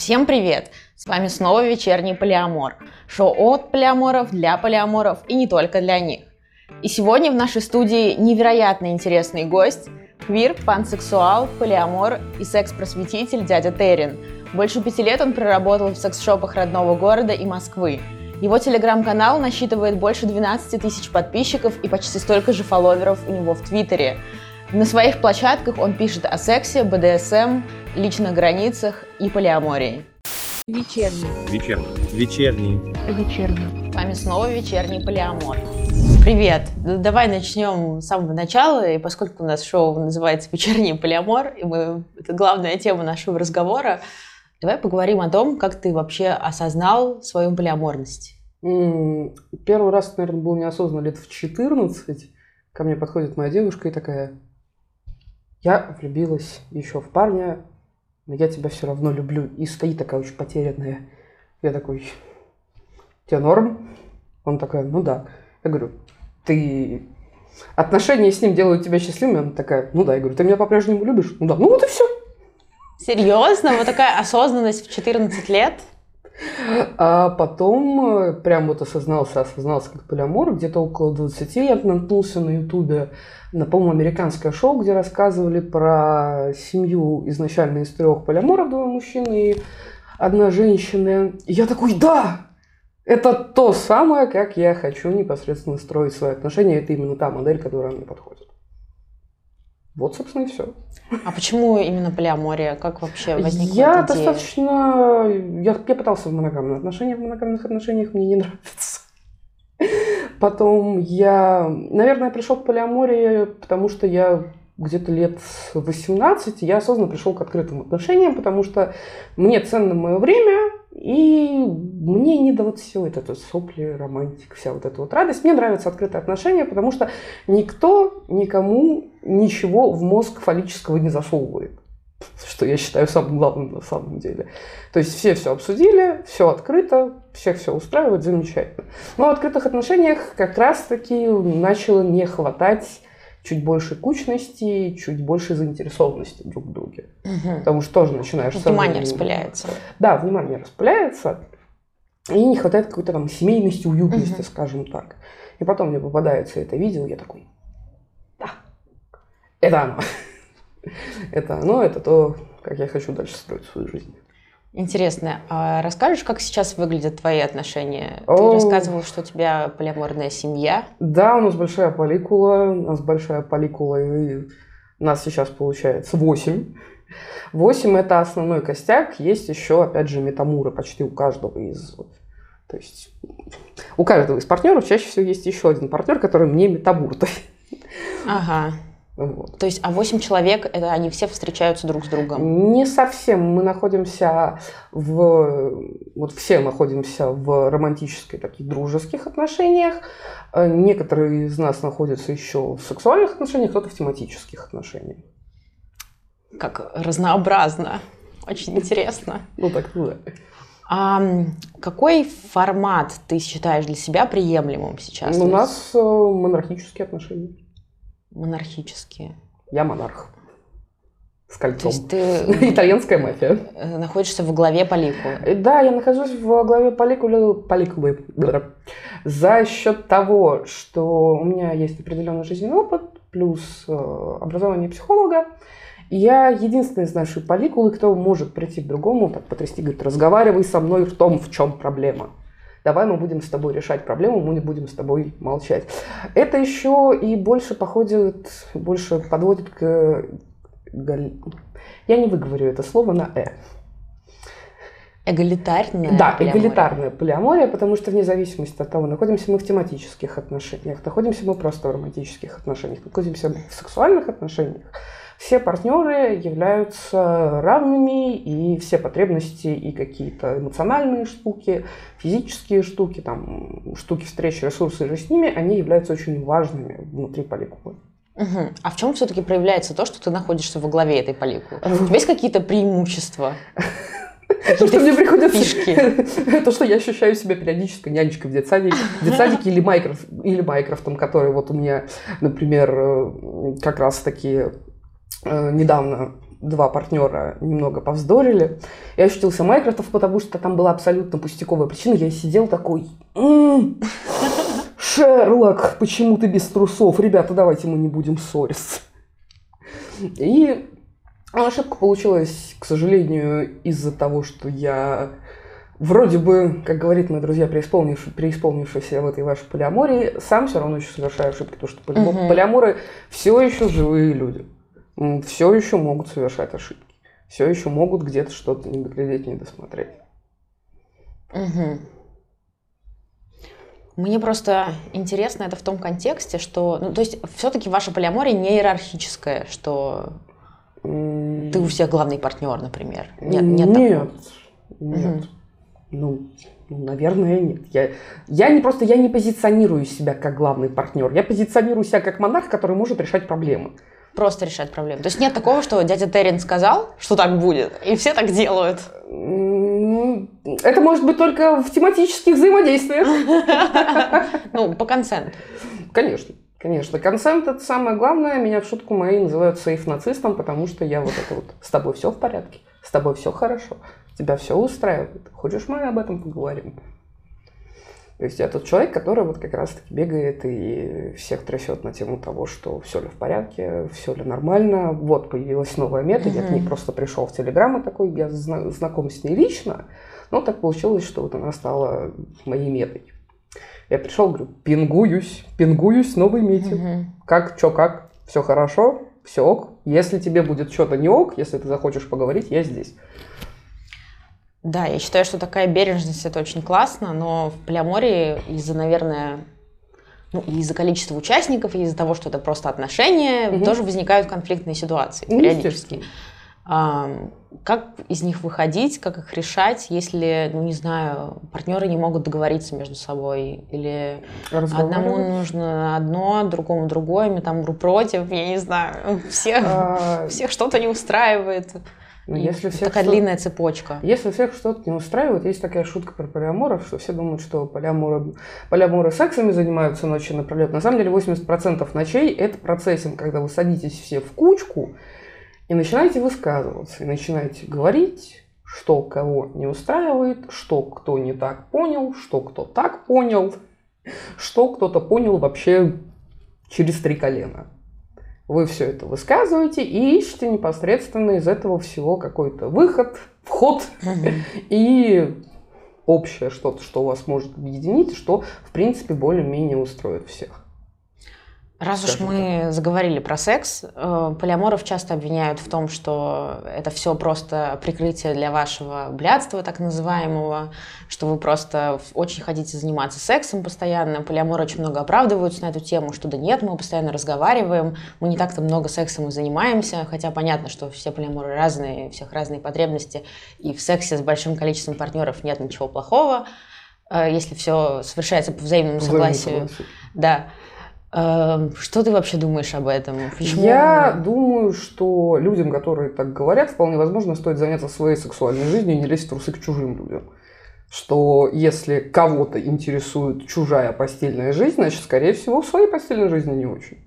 Всем привет! С вами снова вечерний полиамор. Шоу от полиаморов для полиаморов и не только для них. И сегодня в нашей студии невероятно интересный гость – квир, пансексуал, полиамор и секс-просветитель дядя Терин. Больше пяти лет он проработал в секс-шопах родного города и Москвы. Его телеграм-канал насчитывает больше 12 тысяч подписчиков и почти столько же фолловеров у него в Твиттере. На своих площадках он пишет о сексе, БДСМ, личных границах и полиамории. Вечерний. Вечерний. Вечерний. Вечерний. С вами снова вечерний полиамор. Привет! Давай начнем с самого начала, и поскольку у нас шоу называется «Вечерний полиамор», и мы, это главная тема нашего разговора, давай поговорим о том, как ты вообще осознал свою полиаморность. Первый раз, наверное, был неосознанно лет в 14. Ко мне подходит моя девушка и такая, я влюбилась еще в парня, но я тебя все равно люблю. И стоит такая очень потерянная. Я такой, тебе норм? Он такой, ну да. Я говорю, ты... Отношения с ним делают тебя счастливым? Она такая, ну да. Я говорю, ты меня по-прежнему любишь? Ну да. Ну вот и все. Серьезно? Вот такая осознанность в 14 лет? А потом э, прям вот осознался, осознался как полиамор. Где-то около 20 я наткнулся на ютубе на, по-моему, американское шоу, где рассказывали про семью изначально из трех полиаморов, двое мужчин и одна женщина. И я такой, да, это то самое, как я хочу непосредственно строить свои отношения. Это именно та модель, которая мне подходит. Вот, собственно, и все. А почему именно полиамория? Как вообще возникла Я идея? достаточно... Я, я пытался в моногамных отношениях. В моногамных отношениях мне не нравится. Потом я... Наверное, пришел к полиамории, потому что я где-то лет 18 я осознанно пришел к открытым отношениям, потому что мне ценно мое время, и мне не до вот всего это, это сопли, романтика, вся вот эта вот радость. Мне нравятся открытые отношения, потому что никто никому ничего в мозг фаллического не засовывает. Что я считаю самым главным на самом деле. То есть все все обсудили, все открыто, всех все устраивает, замечательно. Но в открытых отношениях как раз-таки начало не хватать чуть больше кучности, чуть больше заинтересованности друг в друге. Мгм. Потому что тоже начинаешь... Внимание распыляется. Да, внимание распыляется. И не хватает какой-то там семейности, уютности, Мгм. скажем так. И потом мне попадается это видео, я такой, да, это оно. Это оно, это то, как я хочу дальше строить свою жизнь. Интересно, а расскажешь, как сейчас выглядят твои отношения? О. Ты рассказывал, что у тебя полиаморная семья. Да, у нас большая поликула, у нас большая поликула, и нас сейчас получается 8. 8 это основной костяк, есть еще, опять же, метамуры почти у каждого из... То есть у каждого из партнеров чаще всего есть еще один партнер, который мне метамур. Ага. Вот. То есть, а 8 человек, это они все встречаются друг с другом? Не совсем. Мы находимся в... Вот все находимся в романтических, таких дружеских отношениях. Э, Некоторые из нас находятся еще в сексуальных отношениях, кто-то в тематических отношениях. Как разнообразно. Очень интересно. Ну, так, ну да. А какой формат ты считаешь для себя приемлемым сейчас? У нас э, монархические отношения. Монархические. Я монарх. С То кольцом. есть ты Итальянская мафия. э, находишься во главе поликулы. Э, Да, я нахожусь в главе поликулы, поликулы за счет того, что у меня есть определенный жизненный опыт, плюс э, образование психолога. Я единственный из нашей поликулы, кто может прийти к другому, так потрясти, говорит, разговаривай со мной в том, в чем проблема. Давай мы будем с тобой решать проблему, мы не будем с тобой молчать. Это еще и больше походит, больше подводит к... Я не выговорю это слово на «э». Эгалитарная Да, полиамория. эгалитарная полиамория, потому что вне зависимости от того, находимся мы в тематических отношениях, находимся мы просто в романтических отношениях, находимся в сексуальных отношениях, все партнеры являются равными, и все потребности и какие-то эмоциональные штуки, физические штуки, там, штуки встречи, ресурсы же с ними, они являются очень важными внутри поликулы. Мгм. А в чем все-таки проявляется то, что ты находишься во главе этой поликулы? У тебя есть какие-то преимущества? То, что мне приходится... фишки. То, что я ощущаю себя периодически нянечкой в детсадике, в детсадике или, Майкроф, или Майкрофтом, который вот у меня, например, э, как раз таки недавно два партнера немного повздорили. Я ощутился Майкрософт, потому что там была абсолютно пустяковая причина. Я сидел такой... «М-м, Шерлок, почему ты без трусов? Ребята, давайте мы не будем ссориться. И ошибка получилась, к сожалению, из-за того, что я вроде бы, как говорит мои друзья, преисполнившие, преисполнившиеся в этой вашей полиамории, сам все равно еще совершаю ошибки, потому что Мгм. полиаморы все еще живые люди. Все еще могут совершать ошибки. Все еще могут где-то что-то не доглядеть, не досмотреть. Мгм. Мне просто интересно это в том контексте, что, ну, то есть, все-таки ваше полиаморие не иерархическое, что ты у всех главный партнер, например. Нет, нет, нет, такого. нет. Ну, ну, наверное, нет. Я, я не просто я не позиционирую себя как главный партнер. Я позиционирую себя как монарх, который может решать проблемы. Просто решать проблемы. То есть нет такого, что дядя Террин сказал, что так будет, и все так делают. Это может быть только в тематических взаимодействиях. Ну, по консенту. Конечно. Конечно, консент это самое главное. Меня в шутку мои называют сейф-нацистом, потому что я вот это вот с тобой все в порядке, с тобой все хорошо, тебя все устраивает. Хочешь, мы об этом поговорим? То есть я тот человек, который вот как раз-таки бегает и всех трясет на тему того, что все ли в порядке, все ли нормально. Вот появилась новая мета, я к ней просто пришел в Телеграм и такой, я зна- знаком с ней лично, но так получилось, что вот она стала моей метой. Я пришел, говорю, пингуюсь, пингуюсь новой мете. Мгм. Как, чё, как, все хорошо, все ок. Если тебе будет что-то не ок, если ты захочешь поговорить, я здесь. Да, я считаю, что такая бережность это очень классно, но в полиамории из-за, наверное, ну, из-за количества участников, и из-за того, что это просто отношения, Мгм. тоже возникают конфликтные ситуации Ну, периодически. Ам, Как из них выходить, как их решать, если, ну не знаю, партнеры не могут договориться между собой, или одному нужно одно, другому другое, метамбру против, я не знаю, всех, А, всех что-то не устраивает. Ну, И если всех такая что- длинная цепочка. Если всех что-то не устраивает, есть такая шутка про полиаморов, что все думают, что полиаморы, полиаморы сексами занимаются ночи напролет. На самом деле 80% ночей – это процессинг, когда вы садитесь все в кучку и начинаете высказываться, и начинаете говорить, что кого не устраивает, что кто не так понял, что кто так понял, что кто-то понял вообще через три колена. Вы все это высказываете и ищете непосредственно из этого всего какой-то выход, вход и общее что-то, что вас может объединить, что, в принципе, более-менее устроит всех. Раз уж мы заговорили про секс, э, полиаморов часто обвиняют в том, что это все просто прикрытие для вашего блядства, так называемого, что вы просто очень хотите заниматься сексом постоянно. Полиаморы очень много оправдываются на эту тему, что да нет, мы постоянно разговариваем, мы не так-то много сексом и занимаемся, хотя понятно, что все полиаморы разные, у всех разные потребности, и в сексе с большим количеством партнеров нет ничего плохого, э, если все совершается по взаимному Взаимно согласию. согласен. Да. Эм, Что ты вообще думаешь об этом? Почему? Я думаю, что людям, которые так говорят, вполне возможно, стоит заняться своей сексуальной жизнью и не лезть в трусы к чужим людям. Что если кого-то интересует чужая постельная жизнь, значит, скорее всего, в своей постельной жизни не очень.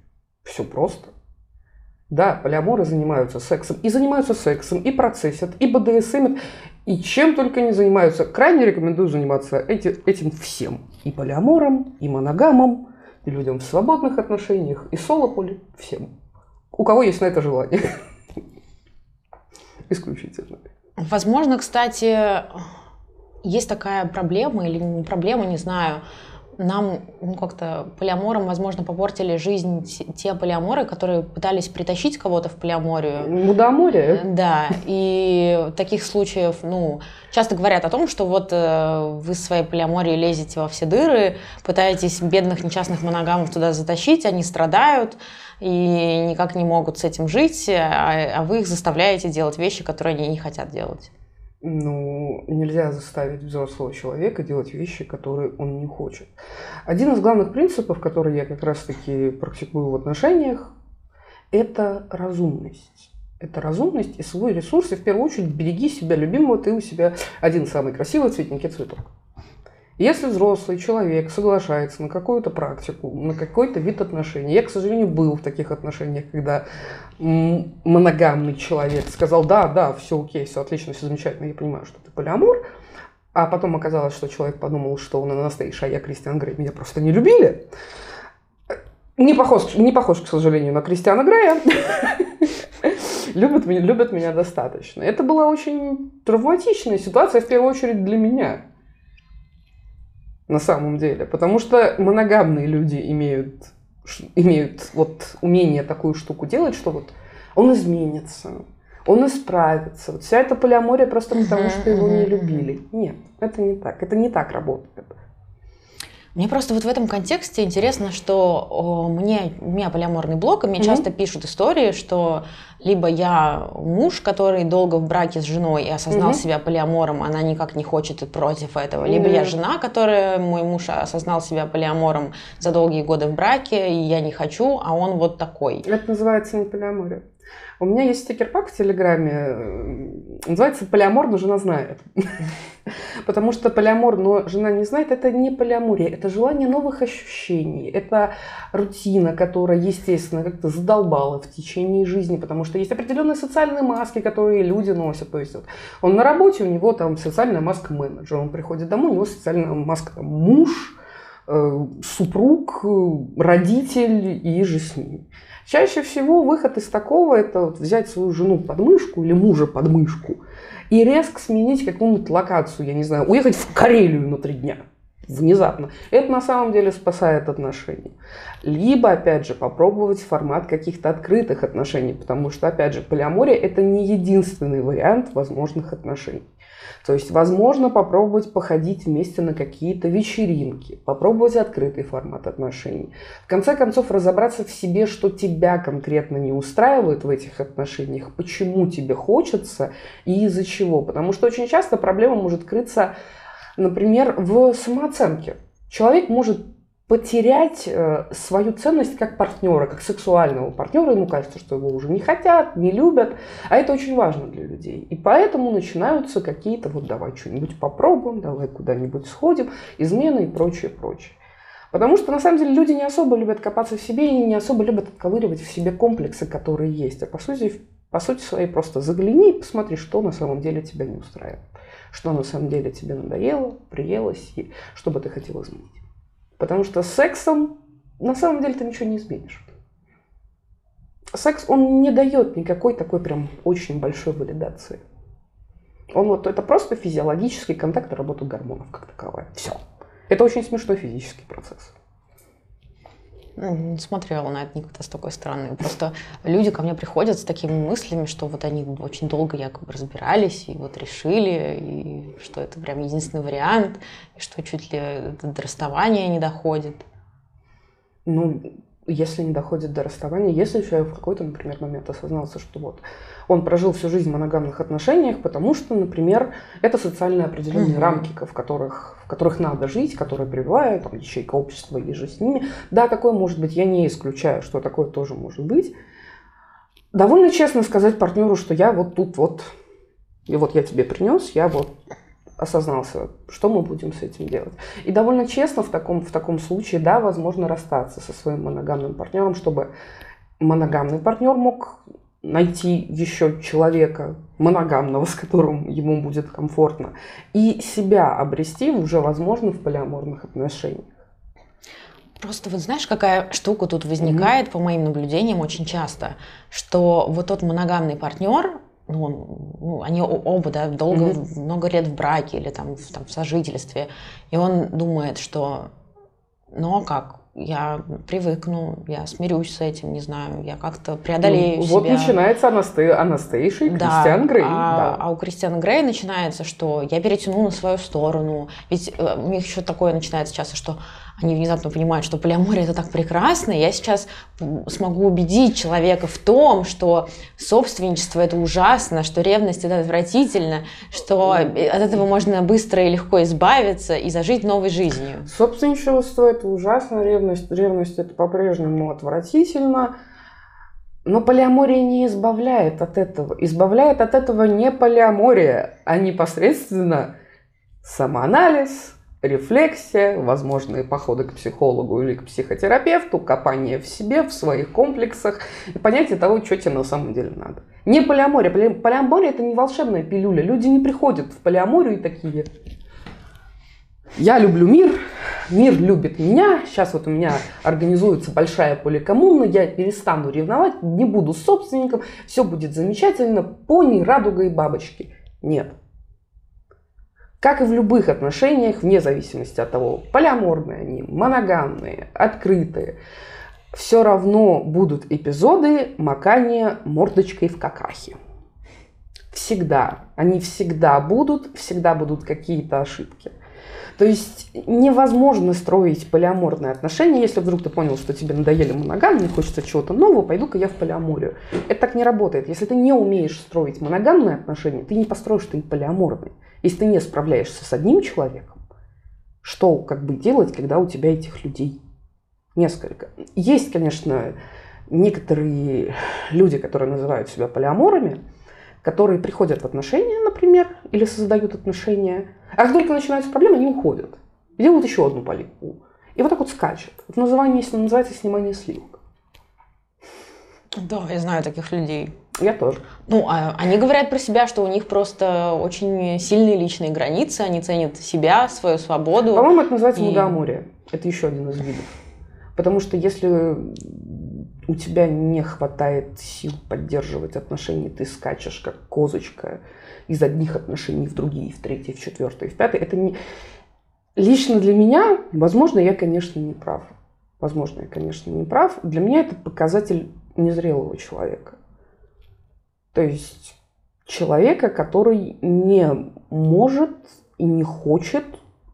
Все просто. Да, полиаморы занимаются сексом. И занимаются сексом, и процессят, и БДСМ, и чем только не занимаются. Крайне рекомендую заниматься эти- этим всем. И полиамором, и моногамом, людям в свободных отношениях, и соло-поли, всем. У кого есть на это желание. Исключительно. Возможно, кстати, есть такая проблема или проблема, не знаю. Нам ну, как-то полиамором, возможно, попортили жизнь те- полиаморы, которые пытались притащить кого-то в полиаморию. Мудоморие. Да, и таких случаев, ну, часто говорят о том, что вот э, вы своей полиаморией лезете во все дыры, пытаетесь бедных несчастных моногамов туда затащить, они страдают и никак не могут с этим жить, а, а вы их заставляете делать вещи, которые они не хотят делать. Ну, нельзя заставить взрослого человека делать вещи, которые он не хочет. Один из главных принципов, который я как раз-таки практикую в отношениях, это разумность. Это разумность и свой ресурс. И в первую очередь береги себя любимого. Ты у себя один самый красивый цветненький цветок. Если взрослый человек соглашается на какую-то практику, на какой-то вид отношений, я, к сожалению, был в таких отношениях, когда моногамный человек сказал, да, да, все окей, все отлично, все замечательно, я понимаю, что ты полиамор, а потом оказалось, что человек подумал, что он Анастейша, а я Кристиан Грей, меня просто не любили. Не похож, не похож, к сожалению, на Кристиана Грея. любят, меня, любят меня достаточно. Это была очень травматичная ситуация, в первую очередь для меня. На самом деле. Потому что моногамные люди имеют, имеют вот умение такую штуку делать, что вот он изменится, он исправится. Вот вся эта полиамория просто потому, что его не любили. Нет, это не так. Это не так работает. Мне просто вот в этом контексте интересно, что о, мне, у меня полиаморный блог, и мне mm-hmm. часто пишут истории, что либо я муж, который долго в браке с женой и осознал mm-hmm. себя полиамором, она никак не хочет и против этого, либо mm-hmm. я жена, которая, мой муж осознал себя полиамором за долгие годы в браке, и я не хочу, а он вот такой. Это называется не полиамория. У меня есть стикер-пак в Телеграме, э, называется «Полиамор, но жена знает». Потому что полиамор, но жена не знает, это не полиамория, это желание новых ощущений, это рутина, которая, естественно, как-то задолбала в течение жизни, потому что есть определенные социальные маски, которые люди носят. То есть вот, он на работе, у него там социальная маска менеджера, он приходит домой, у него социальная маска там, муж, э, супруг, родитель и же с ним. Чаще всего выход из такого – это вот взять свою жену под мышку или мужа под мышку и резко сменить какую-нибудь локацию, я не знаю, уехать в Карелию на три дня внезапно. Это на самом деле спасает отношения. Либо, опять же, попробовать формат каких-то открытых отношений, потому что, опять же, полиамория – это не единственный вариант возможных отношений. То есть, возможно, попробовать походить вместе на какие-то вечеринки, попробовать открытый формат отношений. В конце концов, разобраться в себе, что тебя конкретно не устраивает в этих отношениях, почему тебе хочется и из-за чего. Потому что очень часто проблема может крыться, например, в самооценке. Человек может потерять э, свою ценность как партнера, как сексуального партнера. Ему кажется, что его уже не хотят, не любят. А это очень важно для людей. И поэтому начинаются какие-то вот давай что-нибудь попробуем, давай куда-нибудь сходим, измены и прочее, прочее. Потому что на самом деле люди не особо любят копаться в себе и не особо любят отковыривать в себе комплексы, которые есть. А по сути, по сути своей просто загляни и посмотри, что на самом деле тебя не устраивает. Что на самом деле тебе надоело, приелось, и что бы ты хотел изменить. Потому что сексом на самом деле ты ничего не изменишь. Секс, он не дает никакой такой прям очень большой валидации. Он вот, это просто физиологический контакт и работа гормонов как таковая. Все. Это очень смешной физический процесс. Не смотрела на это никогда с такой стороны. Просто люди ко мне приходят с такими мыслями, что вот они очень долго якобы разбирались и вот решили, и что это прям единственный вариант, и что чуть ли до расставания не доходит. Ну, если не доходит до расставания, если человек в какой-то, например, момент осознался, что вот он прожил всю жизнь в моногамных отношениях, потому что, например, это социальные определенные mm-hmm. рамки, в которых, в которых надо жить, которые прививают, там, ячейка общества или же с ними. Да, такое может быть, я не исключаю, что такое тоже может быть. Довольно честно сказать партнеру, что я вот тут вот, и вот я тебе принес, я вот осознался, что мы будем с этим делать. И довольно честно в таком, в таком случае, да, возможно расстаться со своим моногамным партнером, чтобы моногамный партнер мог найти еще человека моногамного, с которым ему будет комфортно, и себя обрести уже, возможно, в полиаморных отношениях. Просто вот знаешь, какая штука тут возникает, mm-hmm. по моим наблюдениям, очень часто, что вот тот моногамный партнер, ну, он, ну, они оба, да, долго, mm-hmm. много лет в браке или там в, там в сожительстве, и он думает, что, ну а как, я привыкну, я смирюсь с этим, не знаю, я как-то преодолею ну, себя. Вот начинается Анасте... Анастейша и да, Кристиан Грей. А, да. а у Кристиана Грея начинается, что я перетяну на свою сторону. Ведь э, у них еще такое начинается часто, что они внезапно понимают, что полиамория это так прекрасно, я сейчас смогу убедить человека в том, что собственничество это ужасно, что ревность это отвратительно, что от этого можно быстро и легко избавиться и зажить новой жизнью. Собственничество это ужасно, ревность, ревность это по-прежнему отвратительно. Но полиамория не избавляет от этого. Избавляет от этого не полиамория, а непосредственно самоанализ, рефлексия, возможные походы к психологу или к психотерапевту, копание в себе, в своих комплексах и понятие того, что тебе на самом деле надо. Не полиамория. Полиамория – это не волшебная пилюля. Люди не приходят в полиаморию и такие «Я люблю мир, мир любит меня, сейчас вот у меня организуется большая поликоммуна, я перестану ревновать, не буду собственником, все будет замечательно, пони, радуга и бабочки». Нет. Как и в любых отношениях, вне зависимости от того, полиаморные они, моногамные, открытые, все равно будут эпизоды макания мордочкой в какахе. Всегда. Они всегда будут, всегда будут какие-то ошибки. То есть невозможно строить полиаморные отношения, если вдруг ты понял, что тебе надоели моногамные, хочется чего-то нового, пойду-ка я в полиаморию. Это так не работает. Если ты не умеешь строить моногамные отношения, ты не построишь ты и полиаморные. Если ты не справляешься с одним человеком, что как бы делать, когда у тебя этих людей несколько? Есть, конечно, некоторые люди, которые называют себя полиаморами, которые приходят в отношения, например, или создают отношения, а как только начинаются проблемы, они уходят. И делают еще одну полику. И вот так вот скачет. Это название, называется снимание сливок. Да, я знаю таких людей. Я тоже. Ну, а они говорят про себя, что у них просто очень сильные личные границы, они ценят себя, свою свободу. По-моему, это называется и... мудоморие. Это еще один из видов. Потому что если у тебя не хватает сил поддерживать отношения, ты скачешь как козочка из одних отношений в другие, в третьи, в четвертые, в пятые, это не... Лично для меня, возможно, я, конечно, не прав. Возможно, я, конечно, не прав. Для меня это показатель незрелого человека. То есть человека, который не может и не хочет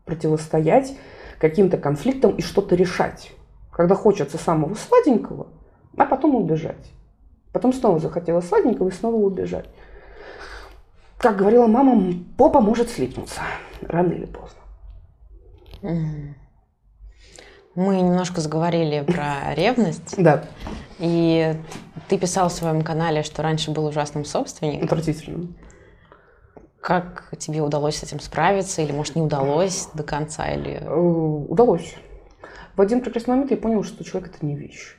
противостоять каким-то конфликтам и что-то решать. Когда хочется самого сладенького, а потом убежать. Потом снова захотела сладенького и снова убежать. Как говорила мама, попа может слипнуться рано или поздно. Мы немножко заговорили про ревность. Да. И ты писал в своем канале, что раньше был ужасным собственником. Отвратительным. Как тебе удалось с этим справиться? Или, может, не удалось до конца? Или... Э, удалось. В один прекрасный момент я понял, что человек – это не вещь.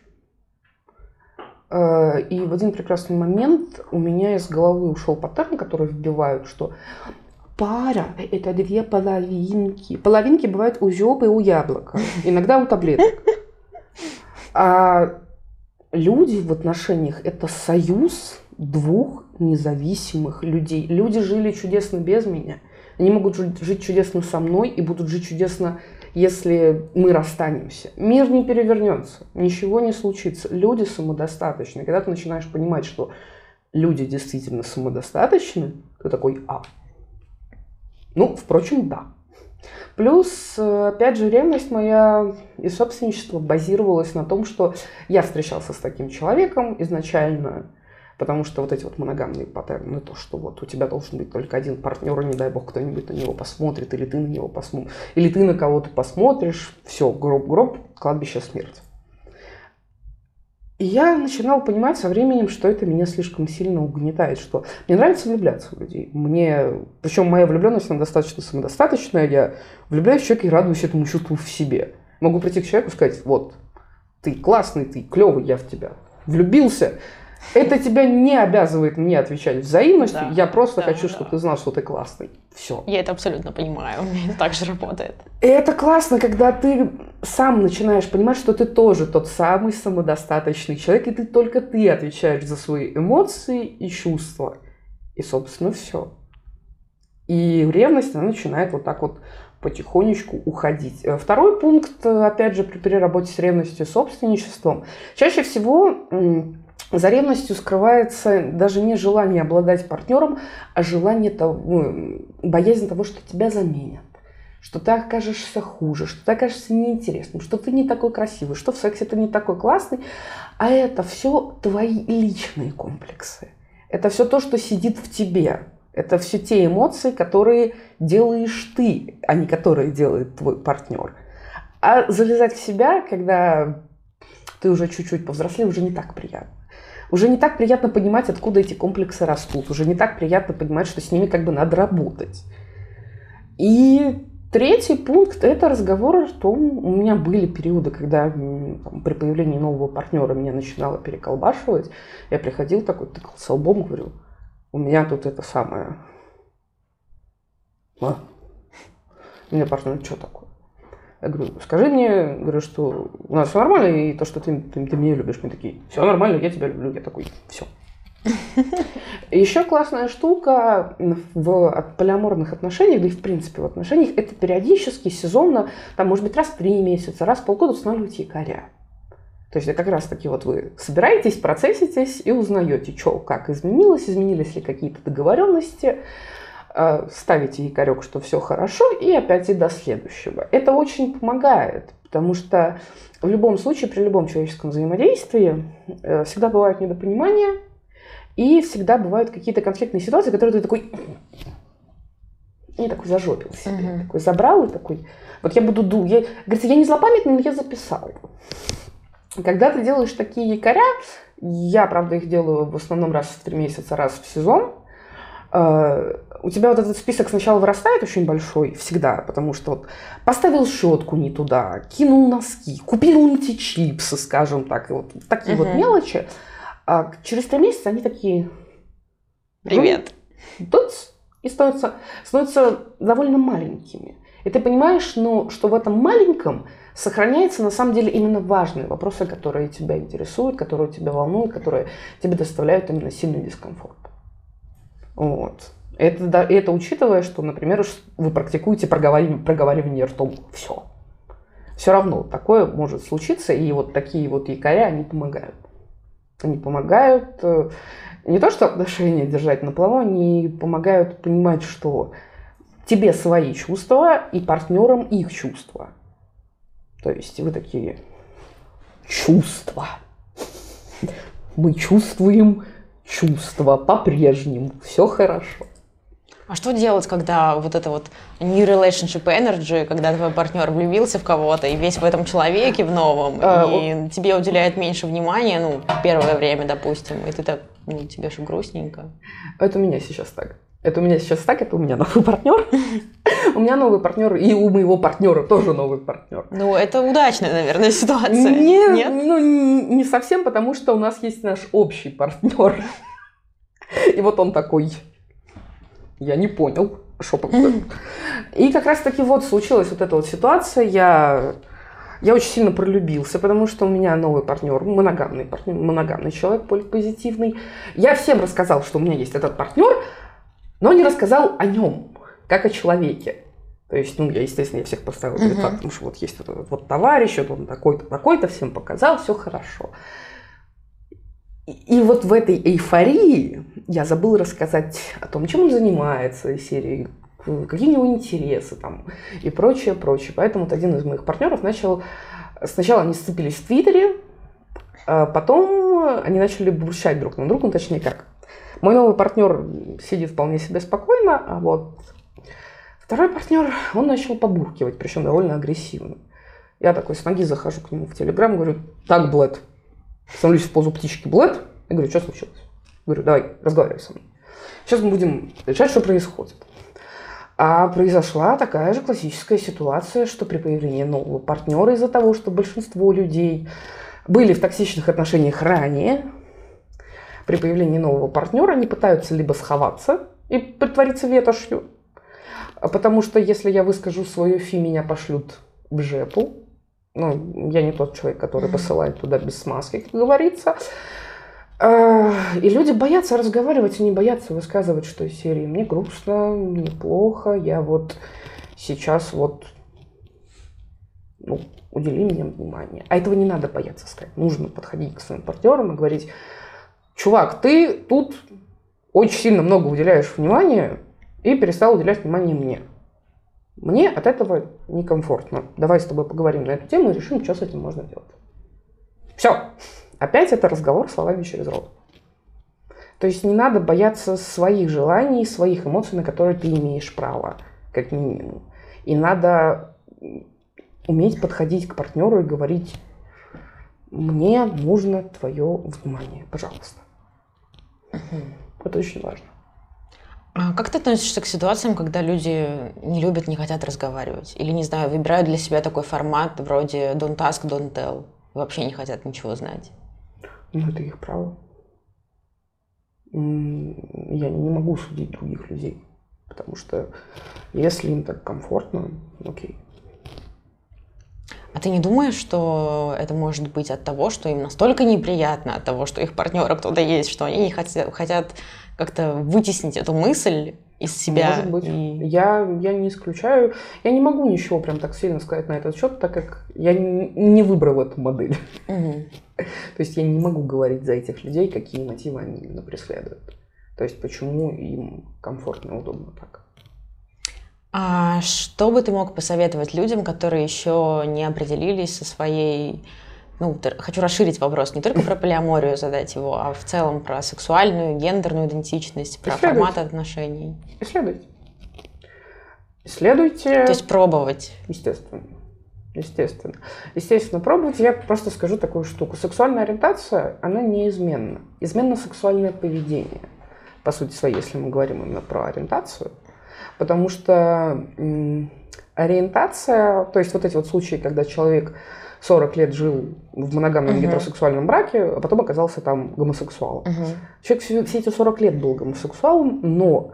Э, и в один прекрасный момент у меня из головы ушел паттерн, который вбивают, что пара – это две половинки. Половинки бывают у жопы и у яблока, иногда у таблеток. А люди в отношениях – это союз двух независимых людей. Люди жили чудесно без меня. Они могут жить чудесно со мной и будут жить чудесно, если мы расстанемся. Мир не перевернется, ничего не случится. Люди самодостаточны. Когда ты начинаешь понимать, что люди действительно самодостаточны, ты такой, а. Ну, впрочем, да. Плюс, э, опять же, ревность моя и собственничество базировалось на том, что я встречался с таким человеком изначально, потому что вот эти вот моногамные паттерны, то, что вот у тебя должен быть только один партнер, и не дай бог кто-нибудь на него посмотрит, или ты на него посмотришь, или ты на кого-то посмотришь, все, гроб-гроб, кладбище смерть. И я начинала понимать со временем, что это меня слишком сильно угнетает, что мне нравится влюбляться в людей. Мне, причем моя влюбленность, она достаточно самодостаточная, я влюбляюсь в человека и радуюсь этому чувству в себе. Могу прийти к человеку и сказать, вот, ты классный, ты клевый, я в тебя влюбился, это тебя не обязывает мне отвечать взаимностью. Да, я просто да, хочу, да. чтобы ты знал, что ты классный. Все. Я это абсолютно понимаю. У меня это так же работает. И это классно, когда ты сам начинаешь понимать, что ты тоже тот самый самодостаточный человек, и ты только ты отвечаешь за свои эмоции и чувства. И, собственно, все. И ревность, она начинает вот так вот потихонечку уходить. Э, второй пункт, опять же, при, при работе с ревностью и собственничеством. Чаще всего за ревностью скрывается даже не желание обладать партнером, а желание того, ну, боязнь того, что тебя заменят что ты окажешься хуже, что ты окажешься неинтересным, что ты не такой красивый, что в сексе ты не такой классный. А это все твои личные комплексы. Это все то, что сидит в тебе. Это все те эмоции, которые делаешь ты, а не которые делает твой партнер. А залезать в себя, когда ты уже чуть-чуть повзрослел, уже не так приятно. Уже не так приятно понимать, откуда эти комплексы растут. Уже не так приятно понимать, что с ними как бы надо работать. И Третий пункт – это разговор о том, у меня были периоды, когда там, при появлении нового партнера меня начинало переколбашивать. Я приходил такой, тыкался лбом, говорю, у меня тут это самое. А? Меня партнер, что такое? Я говорю, скажи мне, говорю, что у нас все нормально, и то, что ты, ты, ты меня любишь. Мы такие, все нормально, я тебя люблю. Я такой, все. Еще классная штука в полиаморных отношениях, да и в принципе в отношениях, это периодически, сезонно, там может быть раз в три месяца, раз в полгода устанавливать якоря. То есть как раз таки вот вы собираетесь, процесситесь и узнаете, что, как изменилось, изменились ли какие-то договоренности, ставите якорек, что все хорошо, и опять и до следующего. Это очень помогает, потому что в любом случае, при любом человеческом взаимодействии э, всегда бывают недопонимания, и всегда бывают какие-то конфликтные ситуации, которые ты такой... И такой зажопил себе. Uh-huh. Такой забрал и такой... Вот я буду... Ду... Я... Говорится, я не злопамятный, но я записал. Когда ты делаешь такие якоря, я, правда, их делаю в основном раз в три месяца, раз в сезон, э, у тебя вот этот список сначала вырастает очень большой, всегда, потому что вот поставил щетку не туда, кинул носки, купил эти чипсы, скажем так, и вот такие uh-huh. вот мелочи. А через три месяца они такие... Привет. Тут и становятся, становятся довольно маленькими. И ты понимаешь, ну, что в этом маленьком сохраняется на самом деле именно важные вопросы, которые тебя интересуют, которые тебя волнуют, которые тебе доставляют именно сильный дискомфорт. Вот. Это, это учитывая, что, например, вы практикуете проговаривание, проговаривание ртом. Все. Все равно такое может случиться, и вот такие вот якоря, они помогают. Они помогают э, не то, что отношения держать на плаву, они помогают понимать, что тебе свои чувства и партнерам их чувства. То есть вы такие чувства. Мы чувствуем чувства по-прежнему. Все хорошо. А что делать, когда вот это вот new relationship energy, когда твой партнер влюбился в кого-то и весь в этом человеке в новом, а, и тебе уделяет меньше внимания, ну, первое время, допустим, и ты так, ну, тебе же грустненько. Это у меня сейчас так. Это у меня сейчас так, это у меня новый партнер. У меня новый партнер, и у моего партнера тоже новый партнер. Ну, это удачная, наверное, ситуация. Не, Нет? Ну, не совсем, потому что у нас есть наш общий партнер. И вот он такой, я не понял, шепот. И как раз-таки вот случилась вот эта вот ситуация, я, я очень сильно пролюбился, потому что у меня новый партнер, моногамный партнер, моногамный человек, позитивный. Я всем рассказал, что у меня есть этот партнер, но не рассказал о нем, как о человеке. То есть, ну, я, естественно, я всех поставил перед фактом, что вот есть вот этот вот товарищ, вот он такой-то, такой-то, всем показал, все хорошо. И вот в этой эйфории я забыла рассказать о том, чем он занимается из серии, какие у него интересы там и прочее, прочее. Поэтому вот один из моих партнеров начал... Сначала они сцепились в Твиттере, а потом они начали бурчать друг на друга, ну, точнее как. Мой новый партнер сидит вполне себе спокойно, а вот второй партнер, он начал побуркивать, причем довольно агрессивно. Я такой с ноги захожу к нему в Телеграм, говорю, так, Блэд, становлюсь в позу птички Блэд, и говорю, что случилось? Говорю, давай, разговаривай со мной. Сейчас мы будем решать, что происходит. А произошла такая же классическая ситуация, что при появлении нового партнера из-за того, что большинство людей были в токсичных отношениях ранее, при появлении нового партнера они пытаются либо сховаться и притвориться ветошью, потому что если я выскажу свое фи, меня пошлют в жепу, ну, я не тот человек, который mm-hmm. посылает туда без смазки, как говорится. А, и люди боятся разговаривать и не боятся высказывать, что из серии «мне грустно, мне плохо, я вот сейчас вот ну, удели мне внимание». А этого не надо бояться сказать. Нужно подходить к своим партнерам и говорить, чувак, ты тут очень сильно много уделяешь внимания и перестал уделять внимание мне. Мне от этого некомфортно. Давай с тобой поговорим на эту тему и решим, что с этим можно делать. Все. Опять это разговор словами через рот. То есть не надо бояться своих желаний, своих эмоций, на которые ты имеешь право, как минимум. И надо уметь подходить к партнеру и говорить, мне нужно твое внимание, пожалуйста. Это очень важно. А как ты относишься к ситуациям, когда люди не любят, не хотят разговаривать? Или, не знаю, выбирают для себя такой формат вроде don't ask, don't tell? Вообще не хотят ничего знать? Ну, это их право. Я не могу судить других людей. Потому что если им так комфортно, окей. А ты не думаешь, что это может быть от того, что им настолько неприятно, от того, что их партнера кто-то есть, что они не хотят, хотят как-то вытеснить эту мысль из себя. Может быть. И... Я, я не исключаю. Я не могу ничего прям так сильно сказать на этот счет, так как я не выбрал эту модель. Угу. То есть я не могу говорить за этих людей, какие мотивы они именно преследуют. То есть почему им комфортно и удобно так. А что бы ты мог посоветовать людям, которые еще не определились со своей ну, хочу расширить вопрос, не только про полиаморию задать его, а в целом про сексуальную, гендерную идентичность, про формат отношений. Исследуйте. Исследуйте. То есть пробовать. Естественно. Естественно. Естественно, пробовать. Я просто скажу такую штуку. Сексуальная ориентация, она неизменна. Изменно сексуальное поведение. По сути своей, если мы говорим именно про ориентацию. Потому что ориентация, то есть вот эти вот случаи, когда человек 40 лет жил в моногамном uh-huh. гетеросексуальном браке, а потом оказался там гомосексуалом. Uh-huh. Человек все, все эти 40 лет был гомосексуалом, но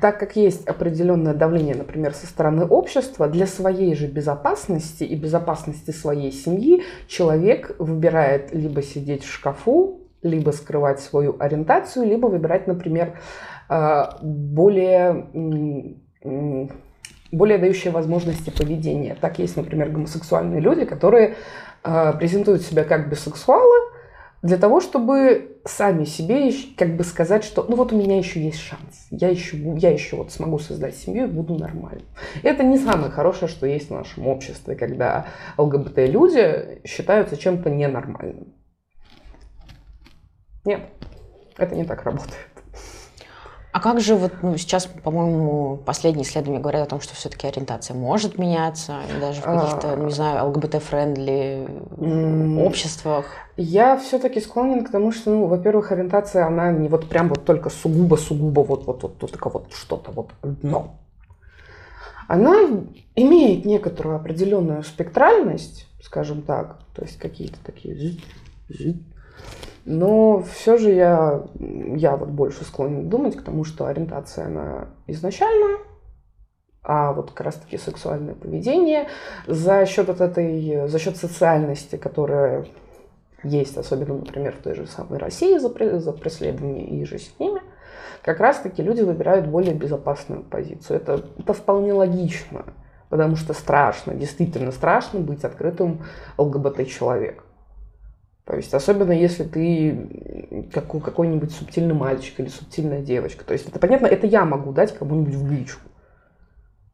так как есть определенное давление, например, со стороны общества, для своей же безопасности и безопасности своей семьи человек выбирает либо сидеть в шкафу, либо скрывать свою ориентацию, либо выбирать, например, более более дающие возможности поведения. Так есть, например, гомосексуальные люди, которые э, презентуют себя как бисексуалы для того, чтобы сами себе как бы сказать, что ну вот у меня еще есть шанс, я еще, я еще вот смогу создать семью и буду нормальным. Это не самое хорошее, что есть в нашем обществе, когда ЛГБТ-люди считаются чем-то ненормальным. Нет, это не так работает. А как же вот ну, сейчас, по-моему, последние исследования говорят о том, что все-таки ориентация может меняться, и даже в каких-то, ну, не знаю, ЛГБТ-friendly обществах? Я все-таки склонен к тому, что, ну, во-первых, ориентация, она не вот прям вот только сугубо-сугубо вот, вот, вот, вот только вот что-то вот одно. Она имеет некоторую определенную спектральность, скажем так, то есть какие-то такие но все же я, я вот больше склонен думать к тому, что ориентация, она изначальная, а вот как раз-таки сексуальное поведение за счет вот этой, за счет социальности, которая есть, особенно, например, в той же самой России за, за преследование и же с ними, как раз-таки люди выбирают более безопасную позицию. Это, это вполне логично, потому что страшно, действительно страшно быть открытым ЛГБТ-человеком. То есть особенно если ты как, какой-нибудь субтильный мальчик или субтильная девочка. То есть это понятно, это я могу дать кому-нибудь в личку.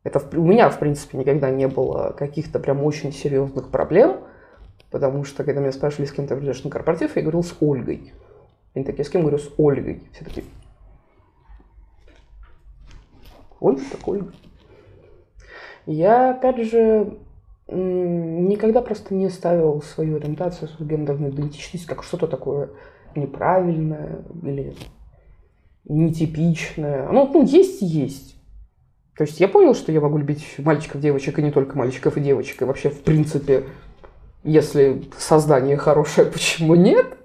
Это у меня, в принципе, никогда не было каких-то прям очень серьезных проблем, потому что, когда меня спрашивали, с кем ты придешь на корпоратив, я говорил с Ольгой. Они такие, с кем говорю, с Ольгой. Все такие, Ольга, так Ольга. Я, опять же, никогда просто не ставил свою ориентацию, свою гендерную идентичность как что-то такое неправильное или нетипичное. Ну, ну, есть и есть. То есть я понял, что я могу любить мальчиков, девочек, и не только мальчиков и девочек. И вообще, в принципе, если создание хорошее, почему нет?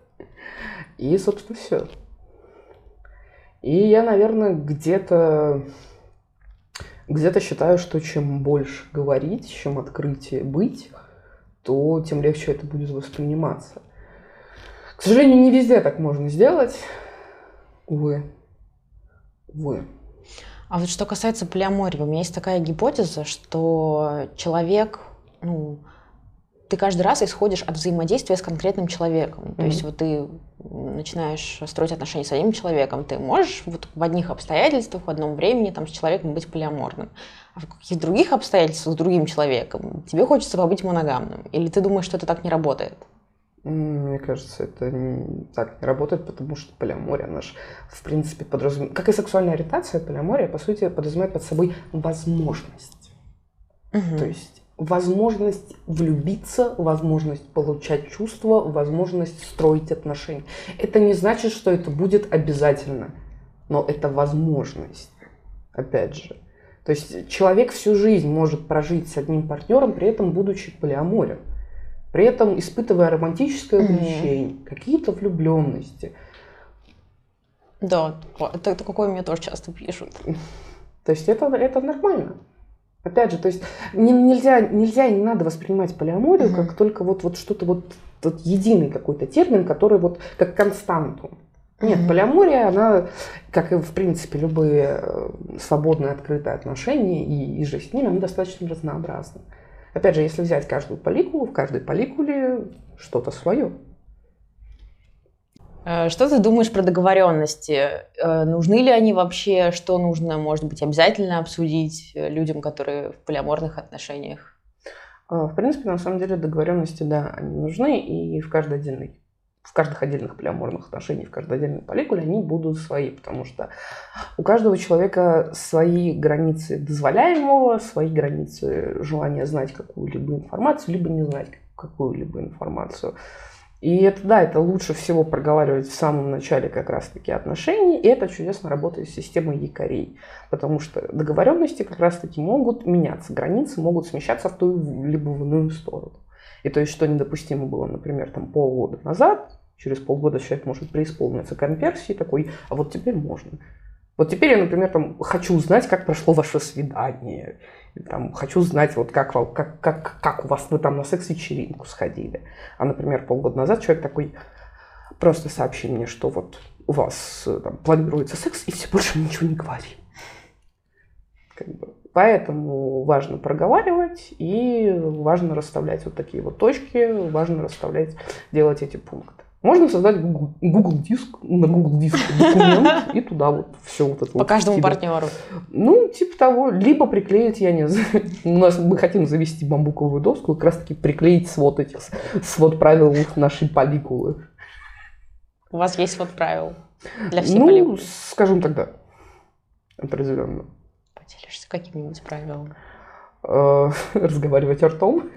И, собственно, все. И я, наверное, где-то где-то считаю, что чем больше говорить, чем открытие быть, то тем легче это будет восприниматься. К сожалению, не везде так можно сделать. Увы. Увы. А вот что касается полиамории, у меня есть такая гипотеза, что человек, ну, ты каждый раз исходишь от взаимодействия с конкретным человеком. Mm-hmm. То есть вот ты начинаешь строить отношения с одним человеком, ты можешь вот в одних обстоятельствах, в одном времени там с человеком быть полиаморным. А в каких других обстоятельствах с другим человеком тебе хочется побыть моногамным? Или ты думаешь, что это так не работает? Мне кажется, это не, так не работает, потому что полиамория, она же, в принципе, подразумевает... Как и сексуальная ориентация, полиамория, по сути, подразумевает под собой возможность. Угу. То есть возможность влюбиться, возможность получать чувства, возможность строить отношения. Это не значит, что это будет обязательно, но это возможность. опять же. То есть человек всю жизнь может прожить с одним партнером, при этом будучи полиаморем. При этом испытывая романтическое влечение, mm-hmm. какие-то влюбленности. Да, это, какое мне тоже часто пишут. То есть это, это нормально. Опять же, то есть не, нельзя, нельзя и не надо воспринимать полиаморию mm-hmm. как только вот, вот что-то вот, вот единый какой-то термин, который вот как константу. Нет, полиамория, она, как и в принципе любые э, свободные, открытые отношения и, и жизнь с ними, она достаточно разнообразна. Опять же, если взять каждую поликулу, в каждой поликуле что-то свое. Э, что ты думаешь про договоренности? Э, нужны ли они вообще? Что нужно, может быть, обязательно обсудить людям, которые в полиаморных отношениях? В принципе, на самом деле договоренности, да, они нужны, и в каждой отдельной в каждых отдельных полиаморных отношениях, в каждой отдельной поликуле, они будут свои, потому что у каждого человека свои границы дозволяемого, свои границы желания знать какую-либо информацию, либо не знать какую-либо информацию. И это, да, это лучше всего проговаривать в самом начале как раз-таки отношений, и это чудесно работает с системой якорей, потому что договоренности как раз-таки могут меняться, границы могут смещаться в ту либо в иную сторону. И то есть, что недопустимо было, например, там полгода назад, через полгода человек может преисполниться конверсии такой, а вот теперь можно. Вот теперь я, например, там, хочу узнать, как прошло ваше свидание. Там, хочу знать, вот как, как, как, как у вас вы там на секс-вечеринку сходили. А, например, полгода назад человек такой, просто сообщи мне, что вот у вас э, там, планируется секс, и все больше ничего не говори. Как бы. Поэтому важно проговаривать и важно расставлять вот такие вот точки, важно расставлять, делать эти пункты. Можно создать Google, Google диск, на Google диск документ и туда вот все вот это По вот каждому партнеру. Ну, типа того. Либо приклеить, я не знаю. У нас мы хотим завести бамбуковую доску, как раз таки приклеить свод этих, свод правил нашей поликулы. У вас есть свод правил для всех ну, поликул? скажем тогда. Определенно. Поделишься каким-нибудь правилом? Э, разговаривать ртом.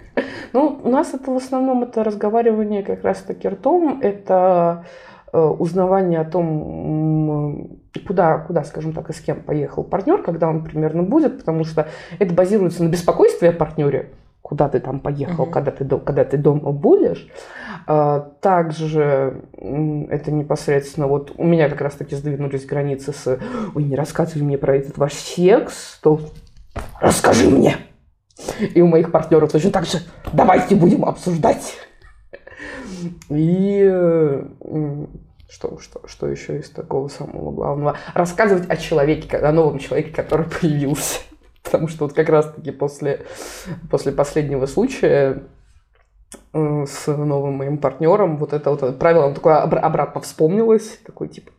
Ну, у нас это в основном это разговаривание как раз-таки ртом, это э, узнавание о том, куда, куда, скажем так, и с кем поехал партнер, когда он примерно будет, потому что это базируется на беспокойстве о партнере, куда ты там поехал, mm-hmm. когда, ты, когда ты дома будешь. А, также это непосредственно вот у меня как раз таки сдвинулись границы с «Ой, не рассказывай мне про этот ваш секс», то «Расскажи мне». И у моих партнеров точно так же давайте будем обсуждать. И что, что, что еще из такого самого главного? Рассказывать о человеке, о новом человеке, который появился. Потому что вот как раз-таки после, после последнего случая с новым моим партнером вот это вот правило такое обратно вспомнилось. Такой типа,